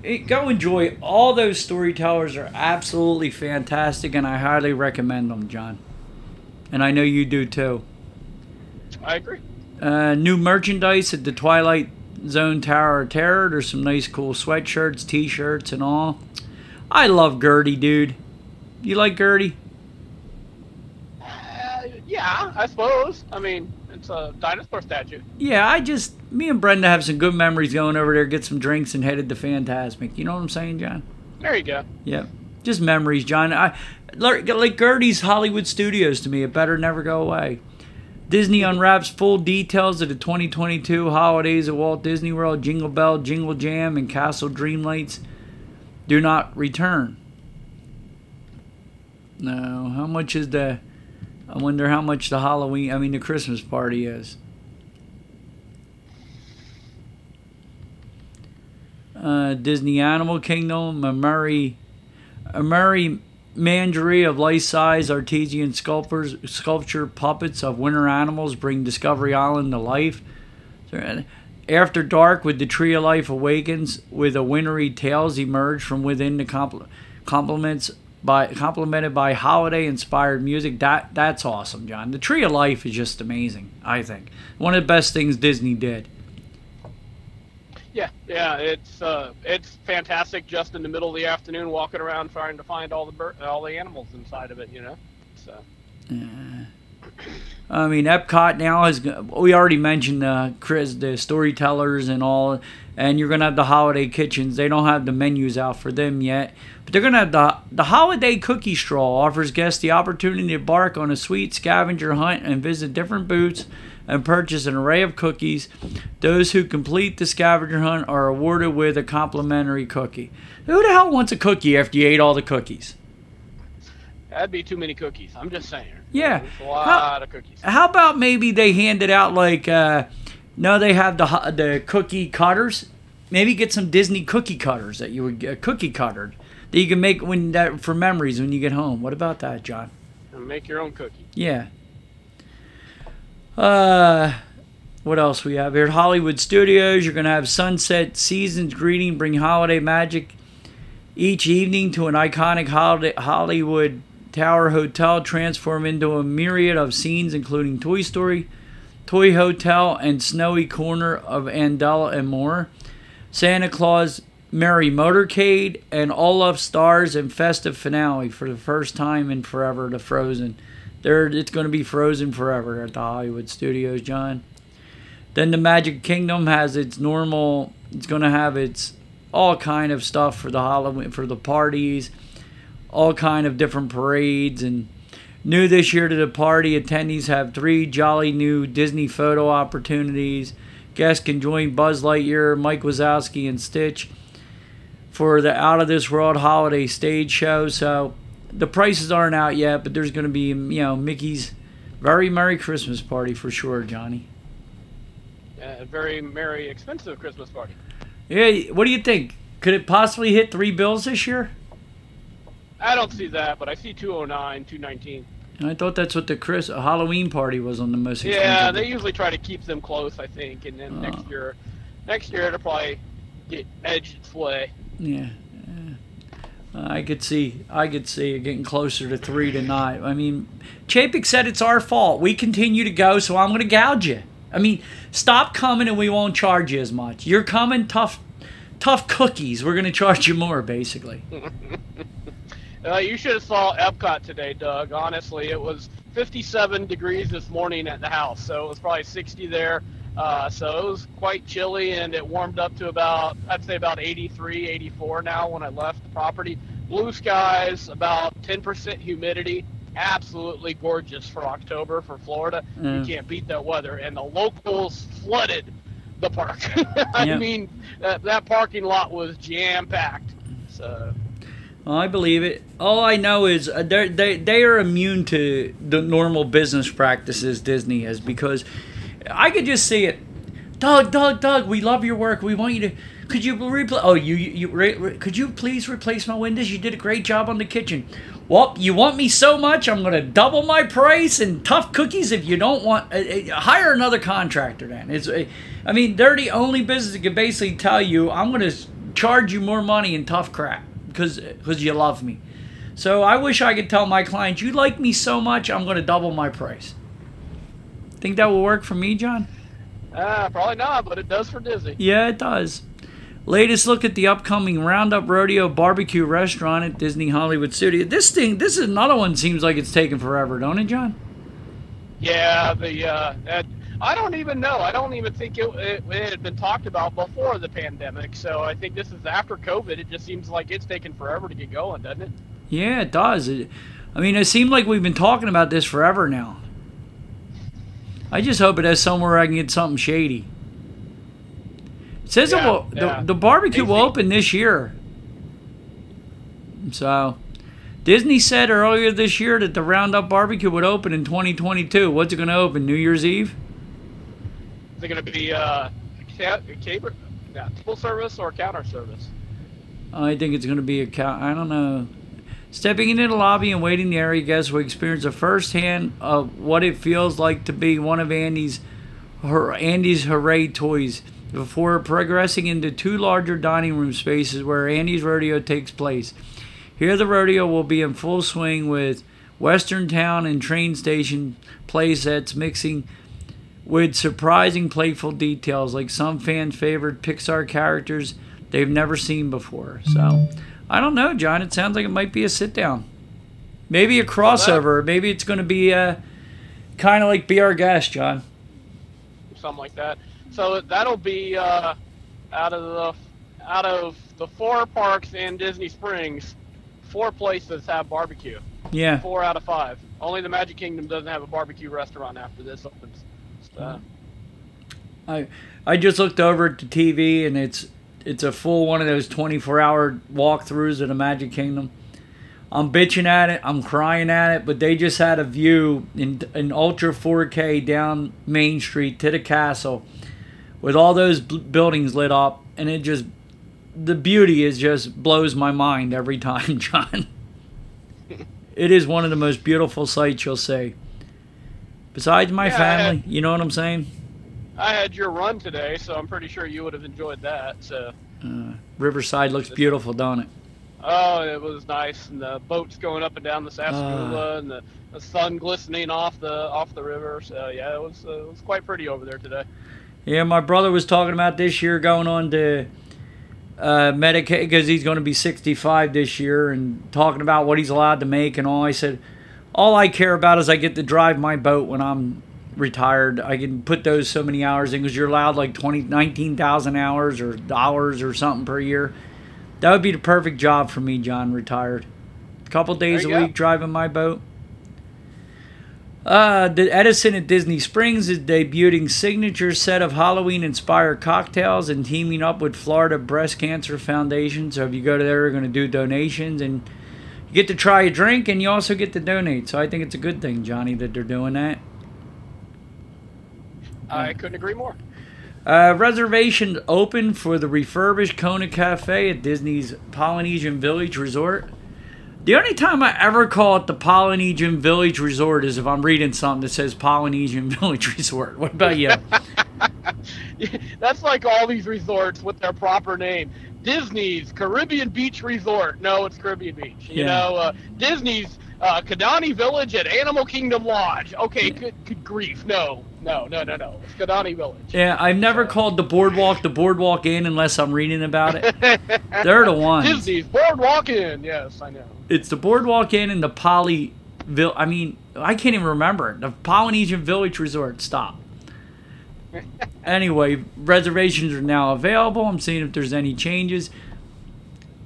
it, go enjoy. All those storytellers are absolutely fantastic, and I highly recommend them, John. And I know you do too.
I agree.
Uh, new merchandise at the Twilight Zone Tower of Terror. There's some nice, cool sweatshirts, T-shirts, and all. I love Gertie, dude. You like Gertie?
Uh, yeah, I suppose. I mean, it's a dinosaur statue.
Yeah, I just me and Brenda have some good memories going over there, get some drinks, and headed to Phantasmic. You know what I'm saying, John?
There you go.
Yeah, Just memories, John. I like like Gertie's Hollywood Studios to me. It better never go away. Disney unwraps full details of the 2022 holidays at Walt Disney World. Jingle Bell, Jingle Jam, and Castle Dreamlights do not return. No. How much is the? I wonder how much the Halloween. I mean, the Christmas party is. Uh, Disney Animal Kingdom, a Murray, a Murray Mangerie of life-size artesian sculptors, sculpture puppets of winter animals bring Discovery Island to life. After dark, with the Tree of Life awakens, with a wintry tales emerge from within the compl- compliments by complemented by holiday-inspired music. That that's awesome, John. The Tree of Life is just amazing. I think one of the best things Disney did.
Yeah, yeah, it's uh, it's fantastic. Just in the middle of the afternoon, walking around trying to find all the bir- all the animals inside of it. You know, so.
I mean, Epcot now is. We already mentioned uh, Chris, the storytellers and all, and you're gonna have the holiday kitchens. They don't have the menus out for them yet, but they're gonna have the the holiday cookie straw offers guests the opportunity to embark on a sweet scavenger hunt and visit different booths and purchase an array of cookies. Those who complete the scavenger hunt are awarded with a complimentary cookie. Who the hell wants a cookie after you ate all the cookies?
That'd be too many cookies. I'm just saying.
Yeah.
A lot of cookies.
How about maybe they hand it out like, uh, no, they have the the cookie cutters. Maybe get some Disney cookie cutters that you would get cookie cuttered that you can make when that for memories when you get home. What about that, John?
And make your own cookie.
Yeah. Uh, what else we have here? At Hollywood Studios, you're gonna have Sunset Seasons greeting, bring holiday magic each evening to an iconic holiday, Hollywood Tower Hotel, transform into a myriad of scenes, including Toy Story, Toy Hotel, and Snowy Corner of Arendelle and more. Santa Claus Merry Motorcade and Olaf Stars and Festive Finale for the first time in forever to Frozen. There, it's going to be Frozen forever at the Hollywood Studios, John. Then the Magic Kingdom has its normal. It's going to have its all kind of stuff for the Halloween for the parties, all kind of different parades and new this year to the party attendees have three jolly new Disney photo opportunities. Guests can join Buzz Lightyear, Mike Wazowski, and Stitch for the Out of This World holiday stage show. So the prices aren't out yet, but there's going to be you know Mickey's very merry Christmas party for sure, Johnny.
A very merry, expensive Christmas party.
Yeah, what do you think? Could it possibly hit three bills this year?
I don't see that, but I see 209, 219.
I thought that's what the Chris Halloween party was on the most expensive.
Yeah, they usually try to keep them close, I think, and then
Oh.
next year, next year it'll probably get edge its way.
Yeah. I could see, I could see it getting closer to three tonight. I mean, Chapek said it's our fault. We continue to go, so I'm going to gouge you. I mean, stop coming and we won't charge you as much. You're coming tough, tough cookies. We're going to charge you more, basically.
Uh, you should have saw Epcot today, Doug. Honestly, it was 57 degrees this morning at the house, so it was probably 60 there. Uh, so it was quite chilly, and it warmed up to about, I'd say about 83, 84 now when I left the property. Blue skies, about 10% humidity. Absolutely gorgeous for October for Florida.
Mm.
You can't beat that weather, and the locals flooded the park. I
Yep.
mean, that, that parking lot was jam packed. So.
I believe it. All I know is uh, they're, they they are immune to the normal business practices Disney is because I could just see it. Doug, Doug, Doug, we love your work. We want you to Could you replace? Oh, you you, re- re- could you please replace my windows? You did a great job on the kitchen. Well, you want me so much, I'm going to double my price and tough cookies. If you don't want, uh, uh, hire another contractor. Then it's, uh, I mean, they're the only business that can basically tell you I'm going to charge you more money in tough crap because because you love me. So I wish I could tell my clients, you like me so much, I'm going to double my price. Think that will work for me, John?
Uh, probably not, but it does for Disney.
Yeah, it does. Latest look at the upcoming Roundup Rodeo Barbecue Restaurant at Disney Hollywood Studio. This thing, this is another one. Seems like it's taking forever, don't it, John?
Yeah, the uh, uh, I don't even know. I don't even think it, it, it had been talked about before the pandemic. So I think this is after COVID. It just seems like it's taken forever to get going, doesn't it?
Yeah, it does. It, I mean, it seemed like we've been talking about this forever now. I just hope it has somewhere I can get something shady. It says it will,
yeah.
the, the barbecue will open this year. So, Disney said earlier this year that the Roundup Barbecue would open in 2022. What's it going to open? New Year's Eve?
It going to be uh, ca- cable, yeah, table service or counter service?
I think it's going to be a cow. I don't know. Stepping into the lobby and waiting in the area, guests will experience a firsthand of what it feels like to be one of Andy's her Andy's Hooray toys before progressing into two larger dining room spaces where Andy's rodeo takes place. Here, the rodeo will be in full swing with Western Town and train station play sets mixing with surprising playful details like some fan favorite Pixar characters they've never seen before. So, I don't know, John. It sounds like it might be a sit down. Maybe a crossover. Maybe it's going to be uh, kind of like Be Our Guest, John.
something like that. So that'll be uh, out of the out of the four parks in Disney Springs, four places have barbecue.
Yeah.
Four out of five. Only the Magic Kingdom doesn't have a barbecue restaurant after this opens. So,
I I just looked over at the TV and it's it's a full one of those 24 hour walkthroughs of the Magic Kingdom. I'm bitching at it, I'm crying at it, but they just had a view in in ultra 4K down Main Street to the castle with all those b- buildings lit up and it just the beauty is just blows my mind every time, John. it is one of the most beautiful sights you'll see. Besides my
Yeah,
family, you know what I'm saying?
I had your run today, so I'm pretty sure you would have enjoyed that. So,
Uh, Riverside looks beautiful, don't it?
oh, it was nice, and the boats going up and down the
Ah.
Sassagoula, and the, the sun glistening off the off the river. So yeah, it was uh, it was quite pretty over there today.
Yeah, my brother was talking about this year going on to uh, Medicaid because he's going to be 65 this year and talking about what he's allowed to make and all. I said, all I care about is I get to drive my boat when I'm retired. I can put those so many hours in because you're allowed like 20, 19,000 hours or dollars or something per year. That would be the perfect job for me, John, retired. A couple days a
go.
week driving my boat. Uh, the Edison at Disney Springs is debuting signature set of Halloween inspired cocktails and teaming up with Florida Breast Cancer Foundation. So if you go to there, they're going to do donations and you get to try a drink and you also get to donate. So I think it's a good thing, Johnny, that they're doing that.
I couldn't agree more.
Uh, reservation open for the refurbished Kona Cafe at Disney's Polynesian Village Resort. The only time I ever call it the Polynesian Village Resort is if I'm reading something that says Polynesian Village Resort. What about you?
That's like all these resorts with their proper name. Disney's Caribbean Beach Resort. No, it's Caribbean Beach. You
Yeah.
know, uh, Disney's uh, Kidani Village at Animal Kingdom Lodge. Okay, good, good grief. No, no, no, no, no. It's Kidani Village.
Yeah, I've never called the boardwalk the boardwalk inn unless I'm reading about it. They're the ones.
Disney's Boardwalk Inn. Yes, I know.
It's the boardwalk inn and the Poly. Vil- I mean, I can't even remember it. The Polynesian Village Resort. Stop. Anyway, reservations are now available. I'm seeing if there's any changes.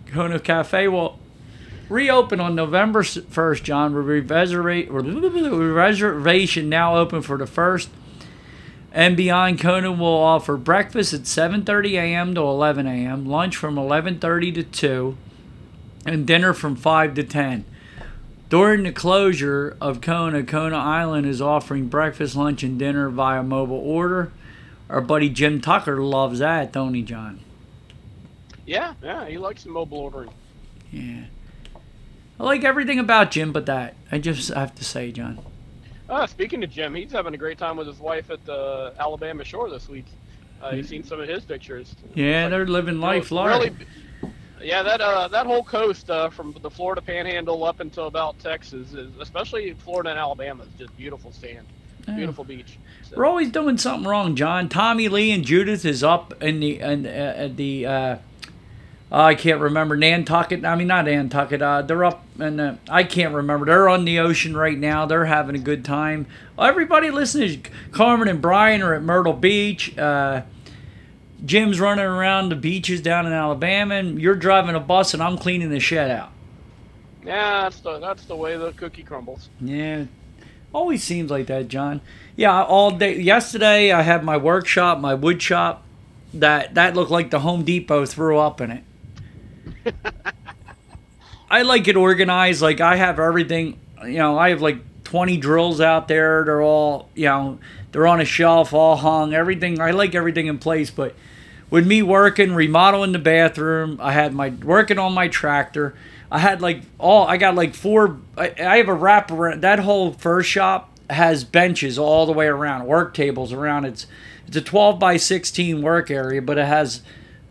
Kona Cafe will reopen on November 1st, John. Reservation now open for the first. And Beyond Kona will offer breakfast at 7:30 a.m. to 11 a.m., lunch from 11:30 to 2, and dinner from 5 to 10. During the closure of Kona, Kona Island is offering breakfast, lunch, and dinner via mobile order. Our buddy Jim Tucker loves that, don't he, John?
Yeah, yeah, he likes the mobile ordering.
Yeah. I like everything about Jim but that. I just have to say, John.
Uh, speaking to Jim, he's having a great time with his wife at the Alabama shore this week. Uh, you've seen some of his pictures.
Yeah,
Like,
they're living life
really, yeah, that uh, that whole coast uh, from the Florida Panhandle up until about Texas, is, especially Florida and Alabama, is just beautiful sand, beautiful beach. So-
We're always doing something wrong, John. Tommy Lee and Judith is up in the in, uh, at the uh, oh, I can't remember Nantucket. I mean not Nantucket. Uh, they're up and I can't remember. They're on the ocean right now. They're having a good time. Everybody listening, Carmen and Brian are at Myrtle Beach. Uh, Jim's running around the beaches down in Alabama, and you're driving a bus, and I'm cleaning the shed out.
yeah, that's the that's the way the cookie crumbles.
Yeah, always seems like that, John. Yeah, all day. Yesterday, I had my workshop, my wood shop. That that looked like the Home Depot threw up in it. I like it organized. Like I have everything. You know, I have like 20 drills out there. They're all you know, they're on a shelf, all hung. Everything. I like everything in place, but. With me working, remodeling the bathroom, I had my working on my tractor. I had like all I got like four. I, I have a wrap around that whole first shop has benches all the way around, work tables around. It's it's a 12 by 16 work area, but it has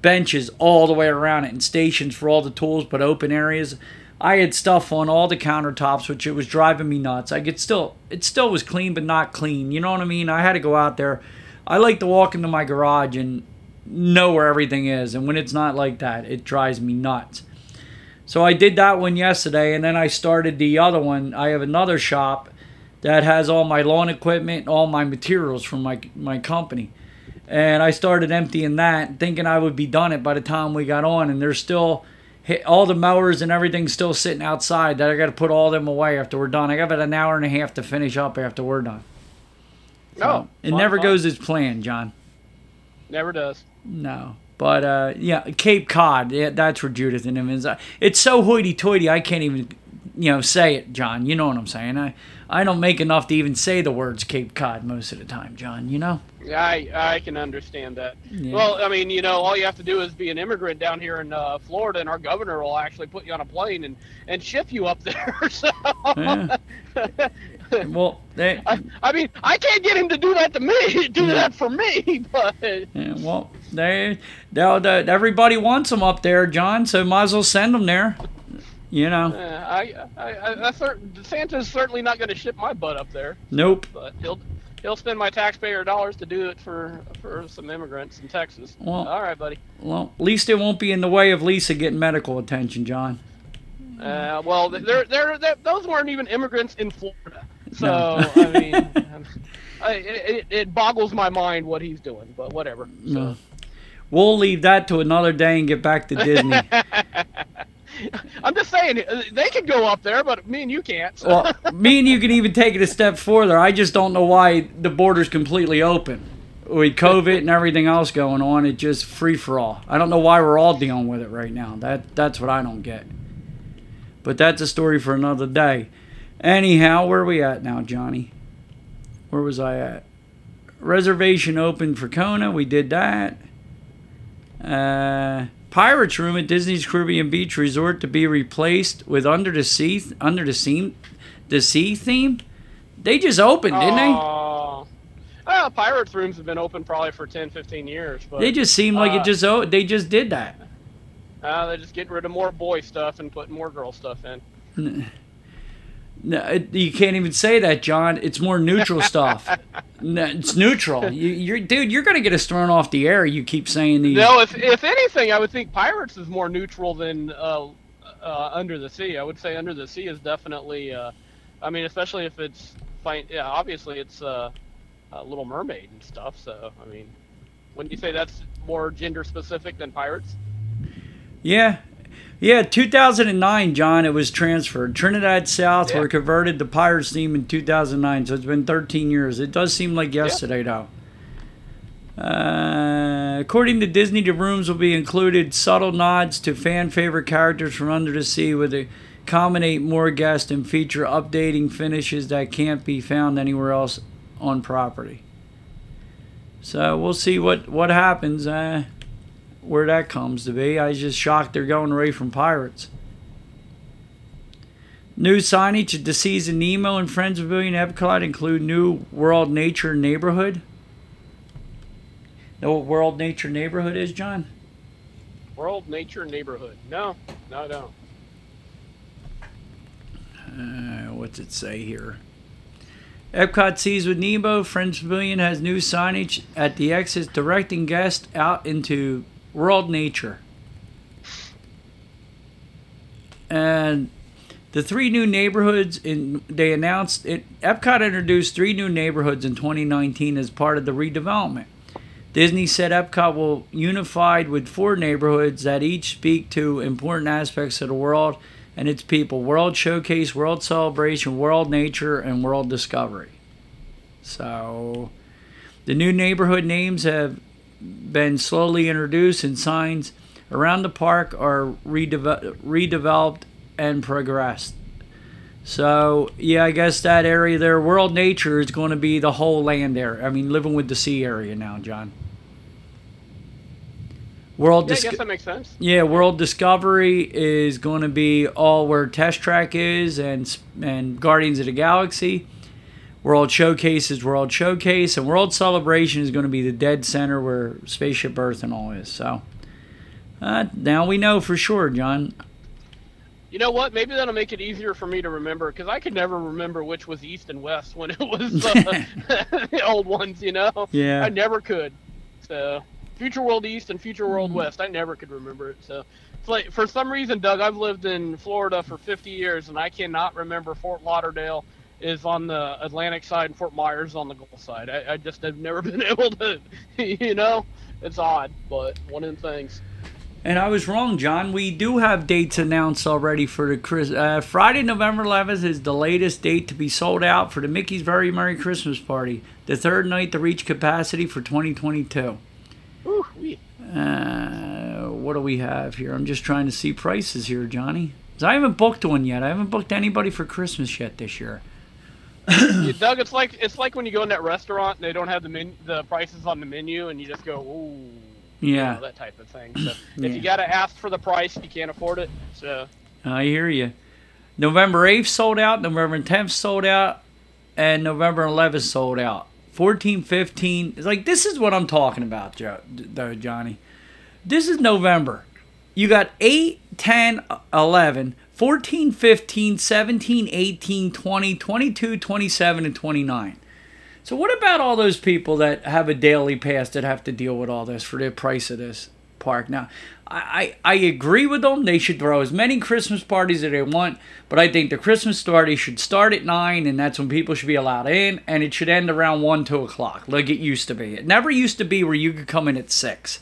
benches all the way around it and stations for all the tools, but open areas. I had stuff on all the countertops, which it was driving me nuts. I could still, it still was clean, but not clean. You know what I mean? I had to go out there. I like to walk into my garage and know where everything is, and when it's not like that, it drives me nuts. So I did that one yesterday, and then I started the other one. I have another shop that has all my lawn equipment, all my materials from my my company, and I started emptying that, thinking I would be done it by the time we got on, and there's still all the mowers and everything still sitting outside that I got to put all them away after we're done. I got about an hour and a half to finish up after we're done.
No,
it
fun,
never
fun.
goes as planned, John.
Never does.
No. But uh, yeah, Cape Cod. Yeah, that's where Judith and him is. Uh, It's so hoity-toity. I can't even, you know, say it, John. You know what I'm saying? I I don't make enough to even say the words Cape Cod most of the time, John. You know?
I I can understand that.
Yeah.
Well, I mean, you know, all you have to do is be an immigrant down here in uh, Florida, and our governor will actually put you on a plane and and ship you up there. so.
Yeah. Well, they,
I, I mean, I can't get him to do that to me, do
No.
that for me, but
yeah, well, they, they'll, they, everybody wants them up there, John. So might as well send them there. You know?
uh, I, I, I, I cer- Santa's certainly not going to ship my butt up there,
Nope.
but he'll he'll spend my taxpayer dollars to do it for for some immigrants in Texas.
Well-
all right, buddy.
Well, at least it won't be in the way of Lisa getting medical attention, John.
Uh, well, they're, they're, they're, those weren't even immigrants in Florida. So,
No.
I mean, I, it, it boggles my mind what he's doing, but whatever. So.
We'll leave that to another day and get back to Disney.
I'm just saying, uh, they can go up there, but me and you can't. So.
well, me and you can even take it a step further. I just don't know why the border's completely open. With COVID and everything else going on, it's just free for all. I don't know why we're all dealing with it right now. That that's what I don't get. But that's a story for another day. Anyhow, where are we at now, Johnny? Where was I at? Reservation open for Kona. We did that. Uh, Pirates Room at Disney's Caribbean Beach Resort to be replaced with Under the Sea Under the Sea the Sea theme. They just opened, didn't they?
Oh. Pirates rooms have been open probably for 10, 15 years, but
They just seemed like
uh,
it just oh they just did that.
uh, they're just getting rid of more boy stuff and putting more girl stuff in.
No, it, you can't even say that, John. It's more neutral stuff. No, it's neutral. You, you're, dude, you're gonna get us thrown off the air. You keep saying these.
No, if if anything, I would think Pirates is more neutral than uh, uh, Under the Sea. I would say Under the Sea is definitely. Uh, I mean, especially if it's fine. Yeah, obviously it's uh, uh, Little Mermaid and stuff. So I mean, wouldn't you say that's more gender specific than Pirates?
Yeah. Yeah, 2009, John, it was transferred. Trinidad South
Yeah.
were converted to Pirates theme in 2009, so it's been 13 years. It does seem like yesterday, though. Uh, according to Disney, the rooms will be included subtle nods to fan favorite characters from Under the Sea with a accommodate more guests and feature updating finishes that can't be found anywhere else on property. So we'll see what what happens. Uh, where that comes to be. I was just shocked they're going away from Pirates. New signage at the season Nemo and Friends Pavilion Epcot include new World Nature Neighborhood. Know what World Nature Neighborhood is, John?
World Nature Neighborhood. No, no, no.
Uh, what's it say here? Epcot Seas with Nemo. Friends Pavilion has new signage at the exits directing guests out into World Nature. And the three new neighborhoods in they announced it Epcot introduced three new neighborhoods in 2019 as part of the redevelopment. Disney said Epcot will unified with four neighborhoods that each speak to important aspects of the world and its people World Showcase, World Celebration, World Nature, and World Discovery. So, the new neighborhood names have been slowly introduced, and signs around the park are redeve- redeveloped and progressed. So, yeah, I guess that area there, World Nature, is going to be the whole land there. I mean, living with the sea area now, John. World
Yeah, I guess that makes sense.
yeah, World Discovery is going to be all where Test Track is and and Guardians of the Galaxy. World Showcase is World Showcase, and World Celebration is going to be the dead center where Spaceship Earth and all is. So uh, now we know for sure, John.
You know what? Maybe that'll make it easier for me to remember because I could never remember which was east and west when it was uh, the old ones. You know?
Yeah.
I never could. So, Future World East and Future World
Mm-hmm.
West, I never could remember it. So, like for some reason, Doug, I've lived in Florida for 50 years and I cannot remember Fort Lauderdale is on the Atlantic side and Fort Myers on the Gulf side. I, I just have never been able to, you know, it's odd, but one of the things.
And I was wrong, John. We do have dates announced already for the Chris. Uh, Friday, November 11th is the latest date to be sold out for the Mickey's Very Merry Christmas Party, the third night to reach capacity for 2022.
Whew, wee.
Uh, what do we have here? I'm just trying to see prices here, Johnny. I haven't booked one yet. I haven't booked anybody for Christmas yet this year.
Yeah, Doug, it's like it's like when you go in that restaurant and they don't have the men, the prices on the menu, and you just go, ooh, you
Yeah,
know, that type of thing. So
Yeah.
if you gotta ask for the price, you can't afford it. So
I hear you. November 8th sold out, November 10th sold out, and November 11th sold out. 14, 15. It's like, this is what I'm talking about, Joe, though, Johnny. This is November. You got 8, 10, 11, 14, 15, 17, 18, 20, 22, 27, and 29. So what about all those people that have a daily pass that have to deal with all this for the price of this park? Now, I, I, agree with them. They should throw as many Christmas parties as they want, but I think the Christmas party should start at 9, and that's when people should be allowed in, and it should end around 1, 2 o'clock, like it used to be. It never used to be where you could come in at 6.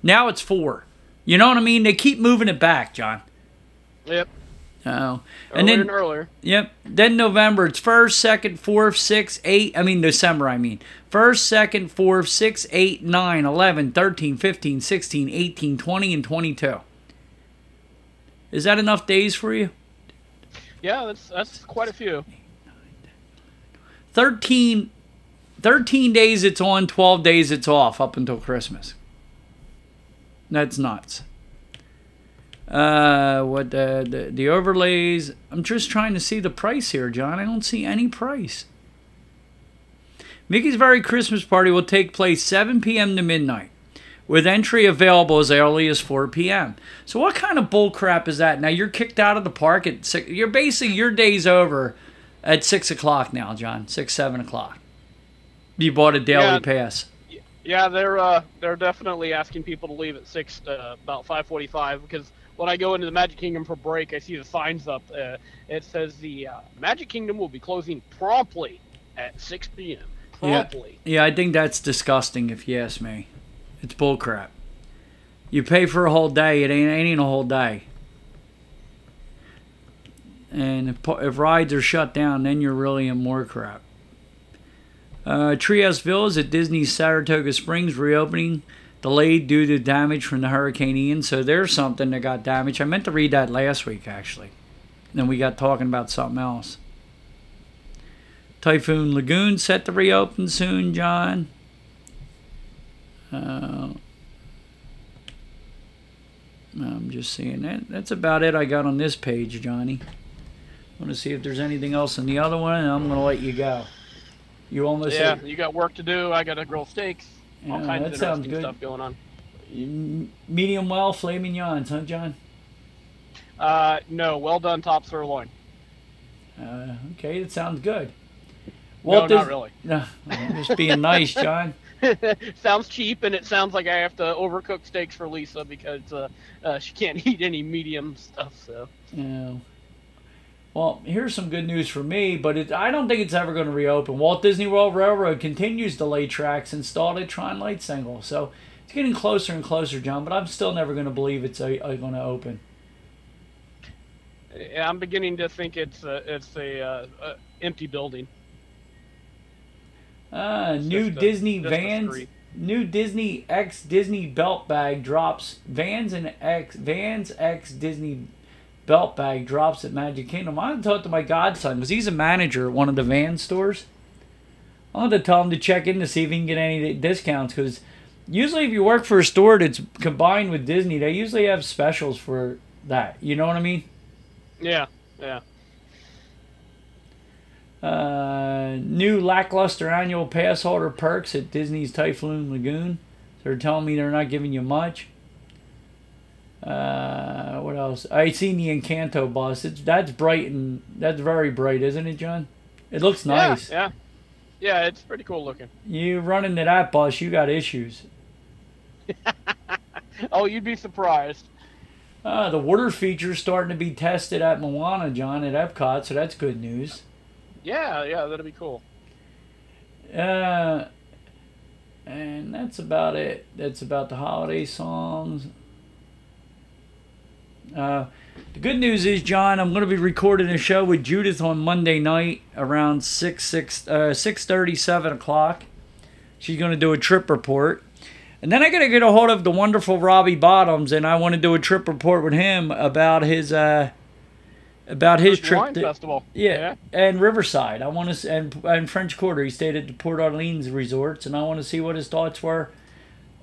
Now it's 4. You know what I mean? They keep moving it back, John.
Yep,
Oh. And then
earlier.
Yep. Then November, it's first, second, fourth, sixth, eight. I mean, December, I mean. First, second, fourth, six, eight, nine, 11, 13, 15, 16, 18, 20, and 22. Is that enough days for you?
Yeah, that's that's quite a few.
13, 13 days it's on, 12 days it's off up until Christmas. That's nuts. Uh, what the, the the overlays? I'm just trying to see the price here, John. I don't see any price. Mickey's Very Christmas Party will take place 7 p.m. to midnight, with entry available as early as 4 p.m. So what kind of bull crap is that? Now you're kicked out of the park at six. You're basically your day's over at six o'clock now, John. Six, seven o'clock. You bought a daily
Yeah.
pass.
Yeah, they're uh, they're definitely asking people to leave at six to about five forty-five because when I go into the Magic Kingdom for break, I see the signs up. Uh, it says the uh, Magic Kingdom will be closing promptly at six p.m. Promptly.
Yeah, I think that's disgusting if you ask me. It's bullcrap. You pay for a whole day, it ain't, ain't a whole day. And if, if rides are shut down, then you're really in more crap. Uh, Treehouse Villas at Disney's Saratoga Springs reopening delayed due to damage from the Hurricane Ian. So there's something that got damaged. I meant to read that last week, actually. Then we got talking about something else. Typhoon Lagoon set to reopen soon, John. Uh, I'm just seeing that. That's about it I got on this page, Johnny. I want to see if there's anything else in the other one, and I'm going to let you go. You almost
Yeah, you got work to do. I got to grill steaks. All kinds
that
of
sounds
interesting
good.
stuff going on.
medium well, filet mignons, huh, John?
Uh, no, well done top sirloin.
Uh, okay, that sounds good.
no,
Walt
not really.
No, I'm just being nice, John.
sounds cheap, and it sounds like I have to overcook steaks for Lisa because uh, uh, she can't eat any medium stuff. So
Yeah. Well, here's some good news for me, but it, I don't think it's ever going to reopen. Walt Disney World Railroad continues to lay tracks installed at Tron Lightcycle, so it's getting closer and closer, John. But I'm still never going to believe it's uh, going to open.
I'm beginning to think it's a, it's a uh, uh, empty building.
Uh,
It's
new
a-
Disney Vans, new Disney X Disney belt bag drops. Vans and X Vans X Disney belt bag drops at Magic Kingdom. I talked to talk to my godson because he's a manager at one of the van stores. I had to tell him to check in to see if he can get any discounts because usually if you work for a store that's combined with Disney, they usually have specials for that. You know what I mean?
Yeah, yeah.
Uh, new lackluster annual pass holder perks at Disney's Typhoon Lagoon. They're telling me they're not giving you much. Uh, what else? I seen the Encanto bus. It's that's bright and that's very bright, isn't it, John? It looks nice.
Yeah, yeah. Yeah, it's pretty cool looking.
You run into that bus, you got issues.
Oh, you'd be surprised.
Uh, the water feature's starting to be tested at Moana, John, at Epcot, so that's good news.
Yeah, yeah, that'll be cool.
Uh, and that's about it. That's about the holiday songs. Uh, the good news is, John, I'm going to be recording a show with Judith on Monday night around six six uh, six thirty seven o'clock. She's going to do a trip report, and then I got to get a hold of the wonderful Robbie Bottoms, and I want to do a trip report with him about his uh about his trip.
Wine
to-
festival.
yeah, and Riverside. I want to and and French Quarter. He stayed at the Port Orleans resorts, and I want to see what his thoughts were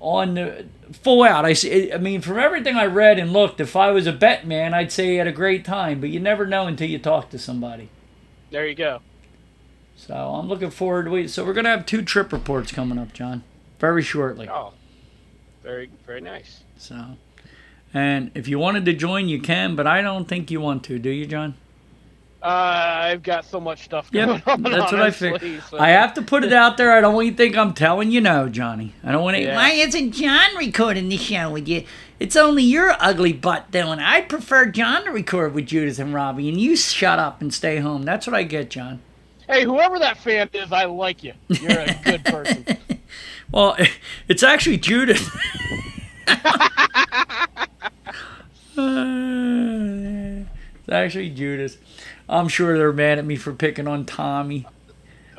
on the full out. I see. I mean, from everything I read and looked, if I was a bet man, I'd say he had a great time. But you never know until you talk to somebody.
There you go.
So I'm looking forward to it. So we're gonna have two trip reports coming up, John, very shortly.
Oh, very, very nice.
So, and if you wanted to join, you can, but I don't think you want to. Do you, John?
Uh, I've got so much stuff going
Yep,
on.
that's what I
honestly,
figured.
so-
I have to put it out there. I don't want you to think I'm telling you no, Johnny. I don't want to.
Yeah.
Why isn't John recording the show with you? It's only your ugly butt doing. I'd prefer John to record with Judith and Robbie, and you shut up and stay home. That's what I get, John.
Hey, whoever that fan is, I like you. You're a good person.
Well, it's actually Judith. it's actually Judith. I'm sure they're mad at me for picking on Tommy.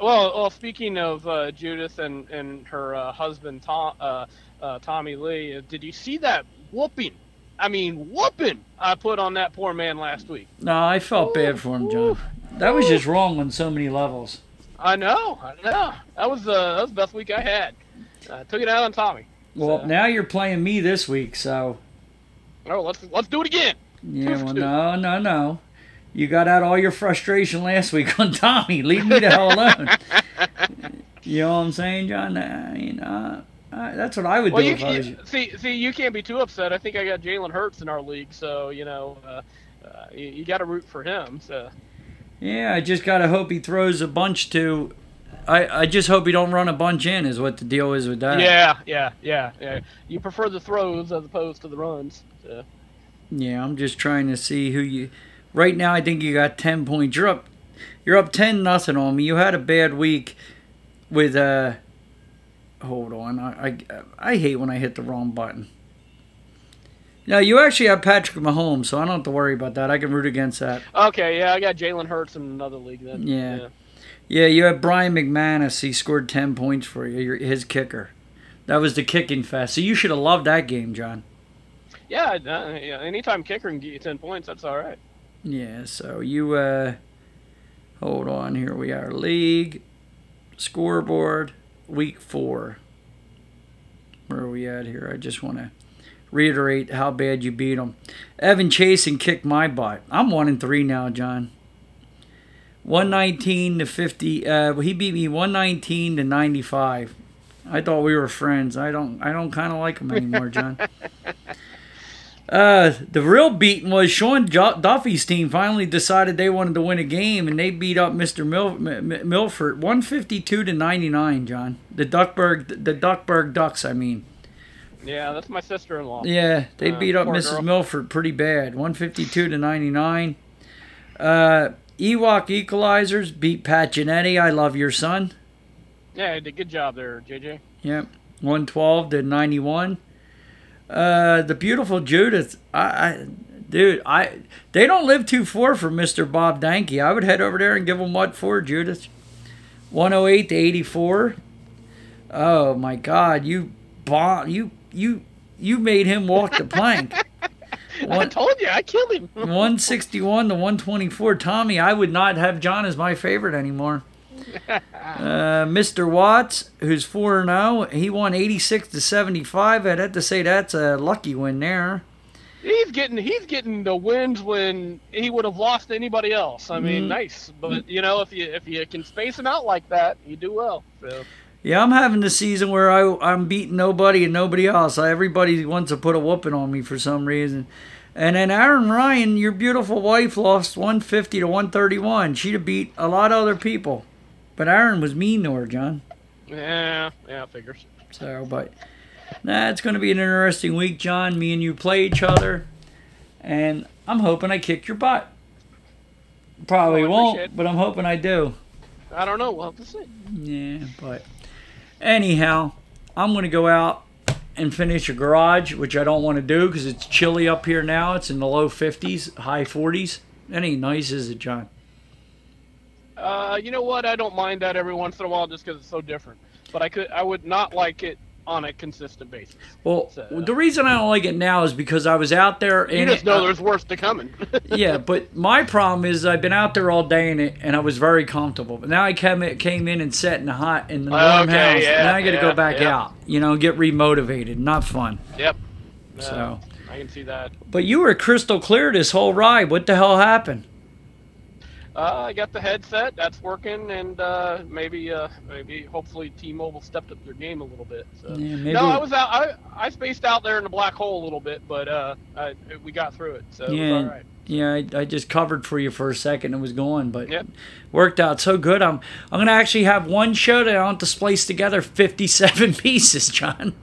well, well, speaking of uh, Judith and and her uh, husband Tom, uh, uh, Tommy Lee, uh, did you see that whooping? I mean, whooping I put on that poor man last week.
No, I felt bad for him, John. That was just wrong on so many levels.
I know, I know. That was uh, that was the best week I had. I took it out on Tommy.
Well,
So-
now you're playing me this week, so
Oh, let's let's do it again.
yeah. Well, no, no, no. You got out all your frustration last week on Tommy. Leave me the hell alone. you know what I'm saying, John? I mean, uh, that's what I would
Well,
do
you,
if I was you.
you see, see, you can't be too upset. I think I got Jalen Hurts in our league, so you know, uh, uh, you, you got to root for him. So
Yeah, I just gotta hope he throws a bunch to. I, I just hope he don't run a bunch in. Is what the deal is with that.
yeah, yeah, yeah, yeah. You prefer the throws as opposed to the runs. So.
Yeah, I'm just trying to see who you. Right now, I think you got ten points. You're up. You're up ten nothing on me. You had a bad week with uh. Hold on, I, I I hate when I hit the wrong button. Now you actually have Patrick Mahomes, so I don't have to worry about that. I can root against that.
Okay, yeah, I got Jalen Hurts in another league then.
Yeah. Yeah, you have Brian McManus. He scored ten points for you. You're his kicker. That was the kicking fest. So you should have loved that game, John.
Yeah, uh, yeah. Anytime kicker can get you ten points, that's all right.
Yeah, so you uh hold on, here we are. League scoreboard week 4. Where are we at here? I just want to reiterate how bad you beat them. Evan Chasen kicked my butt. I'm one and three now, John. 119 to 50. Uh, he beat me 119 to 95. I thought we were friends. I don't. I don't kind of like him anymore, John. Uh, the real beating was Sean Duffy's team finally decided they wanted to win a game, and they beat up Mr. Mil- M- Milford 152 to 99. John, the Duckburg, the Duckburg Ducks, I mean.
Yeah, that's my sister-in-law.
Yeah, they uh, beat up Mrs. Girl. Milford pretty bad, 152 to 99. Uh, Ewok Equalizers beat Pat Genetti. I love your son.
Yeah, did a good job there, JJ.
Yep, 112 to 91. Uh, the beautiful Judith. I, I, dude, I they don't live too far from Mr. Bob Danke. I would head over there and give them what for, Judith? 108 to 84. Oh my God, you bomb, you you you made him walk the plank.
One, I told you, I killed him.
161 to 124. Tommy, I would not have John as my favorite anymore. Uh, Mr. Watts, who's 4 0, he won 86 to 75. I'd have to say that's a lucky win there.
He's getting he's getting the wins when he would have lost to anybody else. I mean, mm. nice, but you know if you if you can space him out like that, you do well. So.
Yeah, I'm having the season where I I'm beating nobody and nobody else. Everybody wants to put a whooping on me for some reason. And then Aaron Ryan, your beautiful wife, lost 150 to 131. She'd have beat a lot of other people. But Aaron was mean to her, John.
Yeah, yeah, figures.
So, but nah, it's going to be an interesting week, John. Me and you play each other, and I'm hoping I kick your butt. Probably oh, won't, it. but I'm hoping I do.
I don't know. We'll have to see.
Yeah, but anyhow, I'm going to go out and finish a garage, which I don't want to do because it's chilly up here now. It's in the low 50s, high 40s. That ain't nice, is it, John?
Uh, you know what? I don't mind that every once in a while just because it's so different. But I could, I would not like it on a consistent basis.
Well, so, the reason I don't like it now is because I was out there and
you just know uh, there's worse to coming.
yeah, but my problem is I've been out there all day in it and I was very comfortable. But now I came in, came in and sat in the hot in the warm okay, house. Yeah, now I got to yeah, go back yeah. out. You know, get remotivated. Not fun.
Yep.
So
I can see that.
But you were crystal clear this whole ride. What the hell happened?
Uh, I got the headset. That's working, and uh, maybe, uh, maybe, hopefully, T-Mobile stepped up their game a little bit. So. Yeah, maybe... No, I was out. I, I spaced out there in the black hole a little bit, but uh, I, we got through it, so yeah, it was all right.
Yeah, I, I, just covered for you for a second and was going, but yep. worked out so good. I'm I'm gonna actually have one show that I want to splice together 57 pieces, John.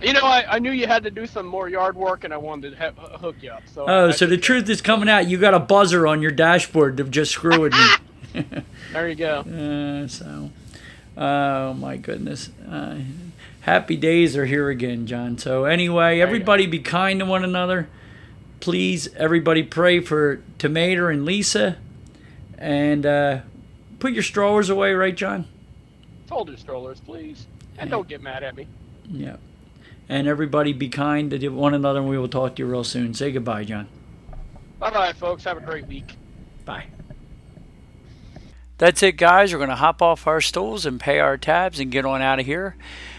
You know, I, I knew you had to do some more yard work, and I wanted to ha- hook you up. So
oh, so the truth is coming out. You got a buzzer on your dashboard to just screw with
me. there you go.
Uh, so, oh my goodness, uh, happy days are here again, John. So anyway, everybody be kind to one another. Please, everybody pray for Tomato and Lisa, and uh, put your strollers away, right, John?
Fold your strollers, please, and yeah. don't get mad at me.
Yeah. And everybody be kind to one another, and we will talk to you real soon. Say goodbye, John.
Bye bye, folks. Have a great week.
Bye. That's it, guys. We're going to hop off our stools and pay our tabs and get on out of here.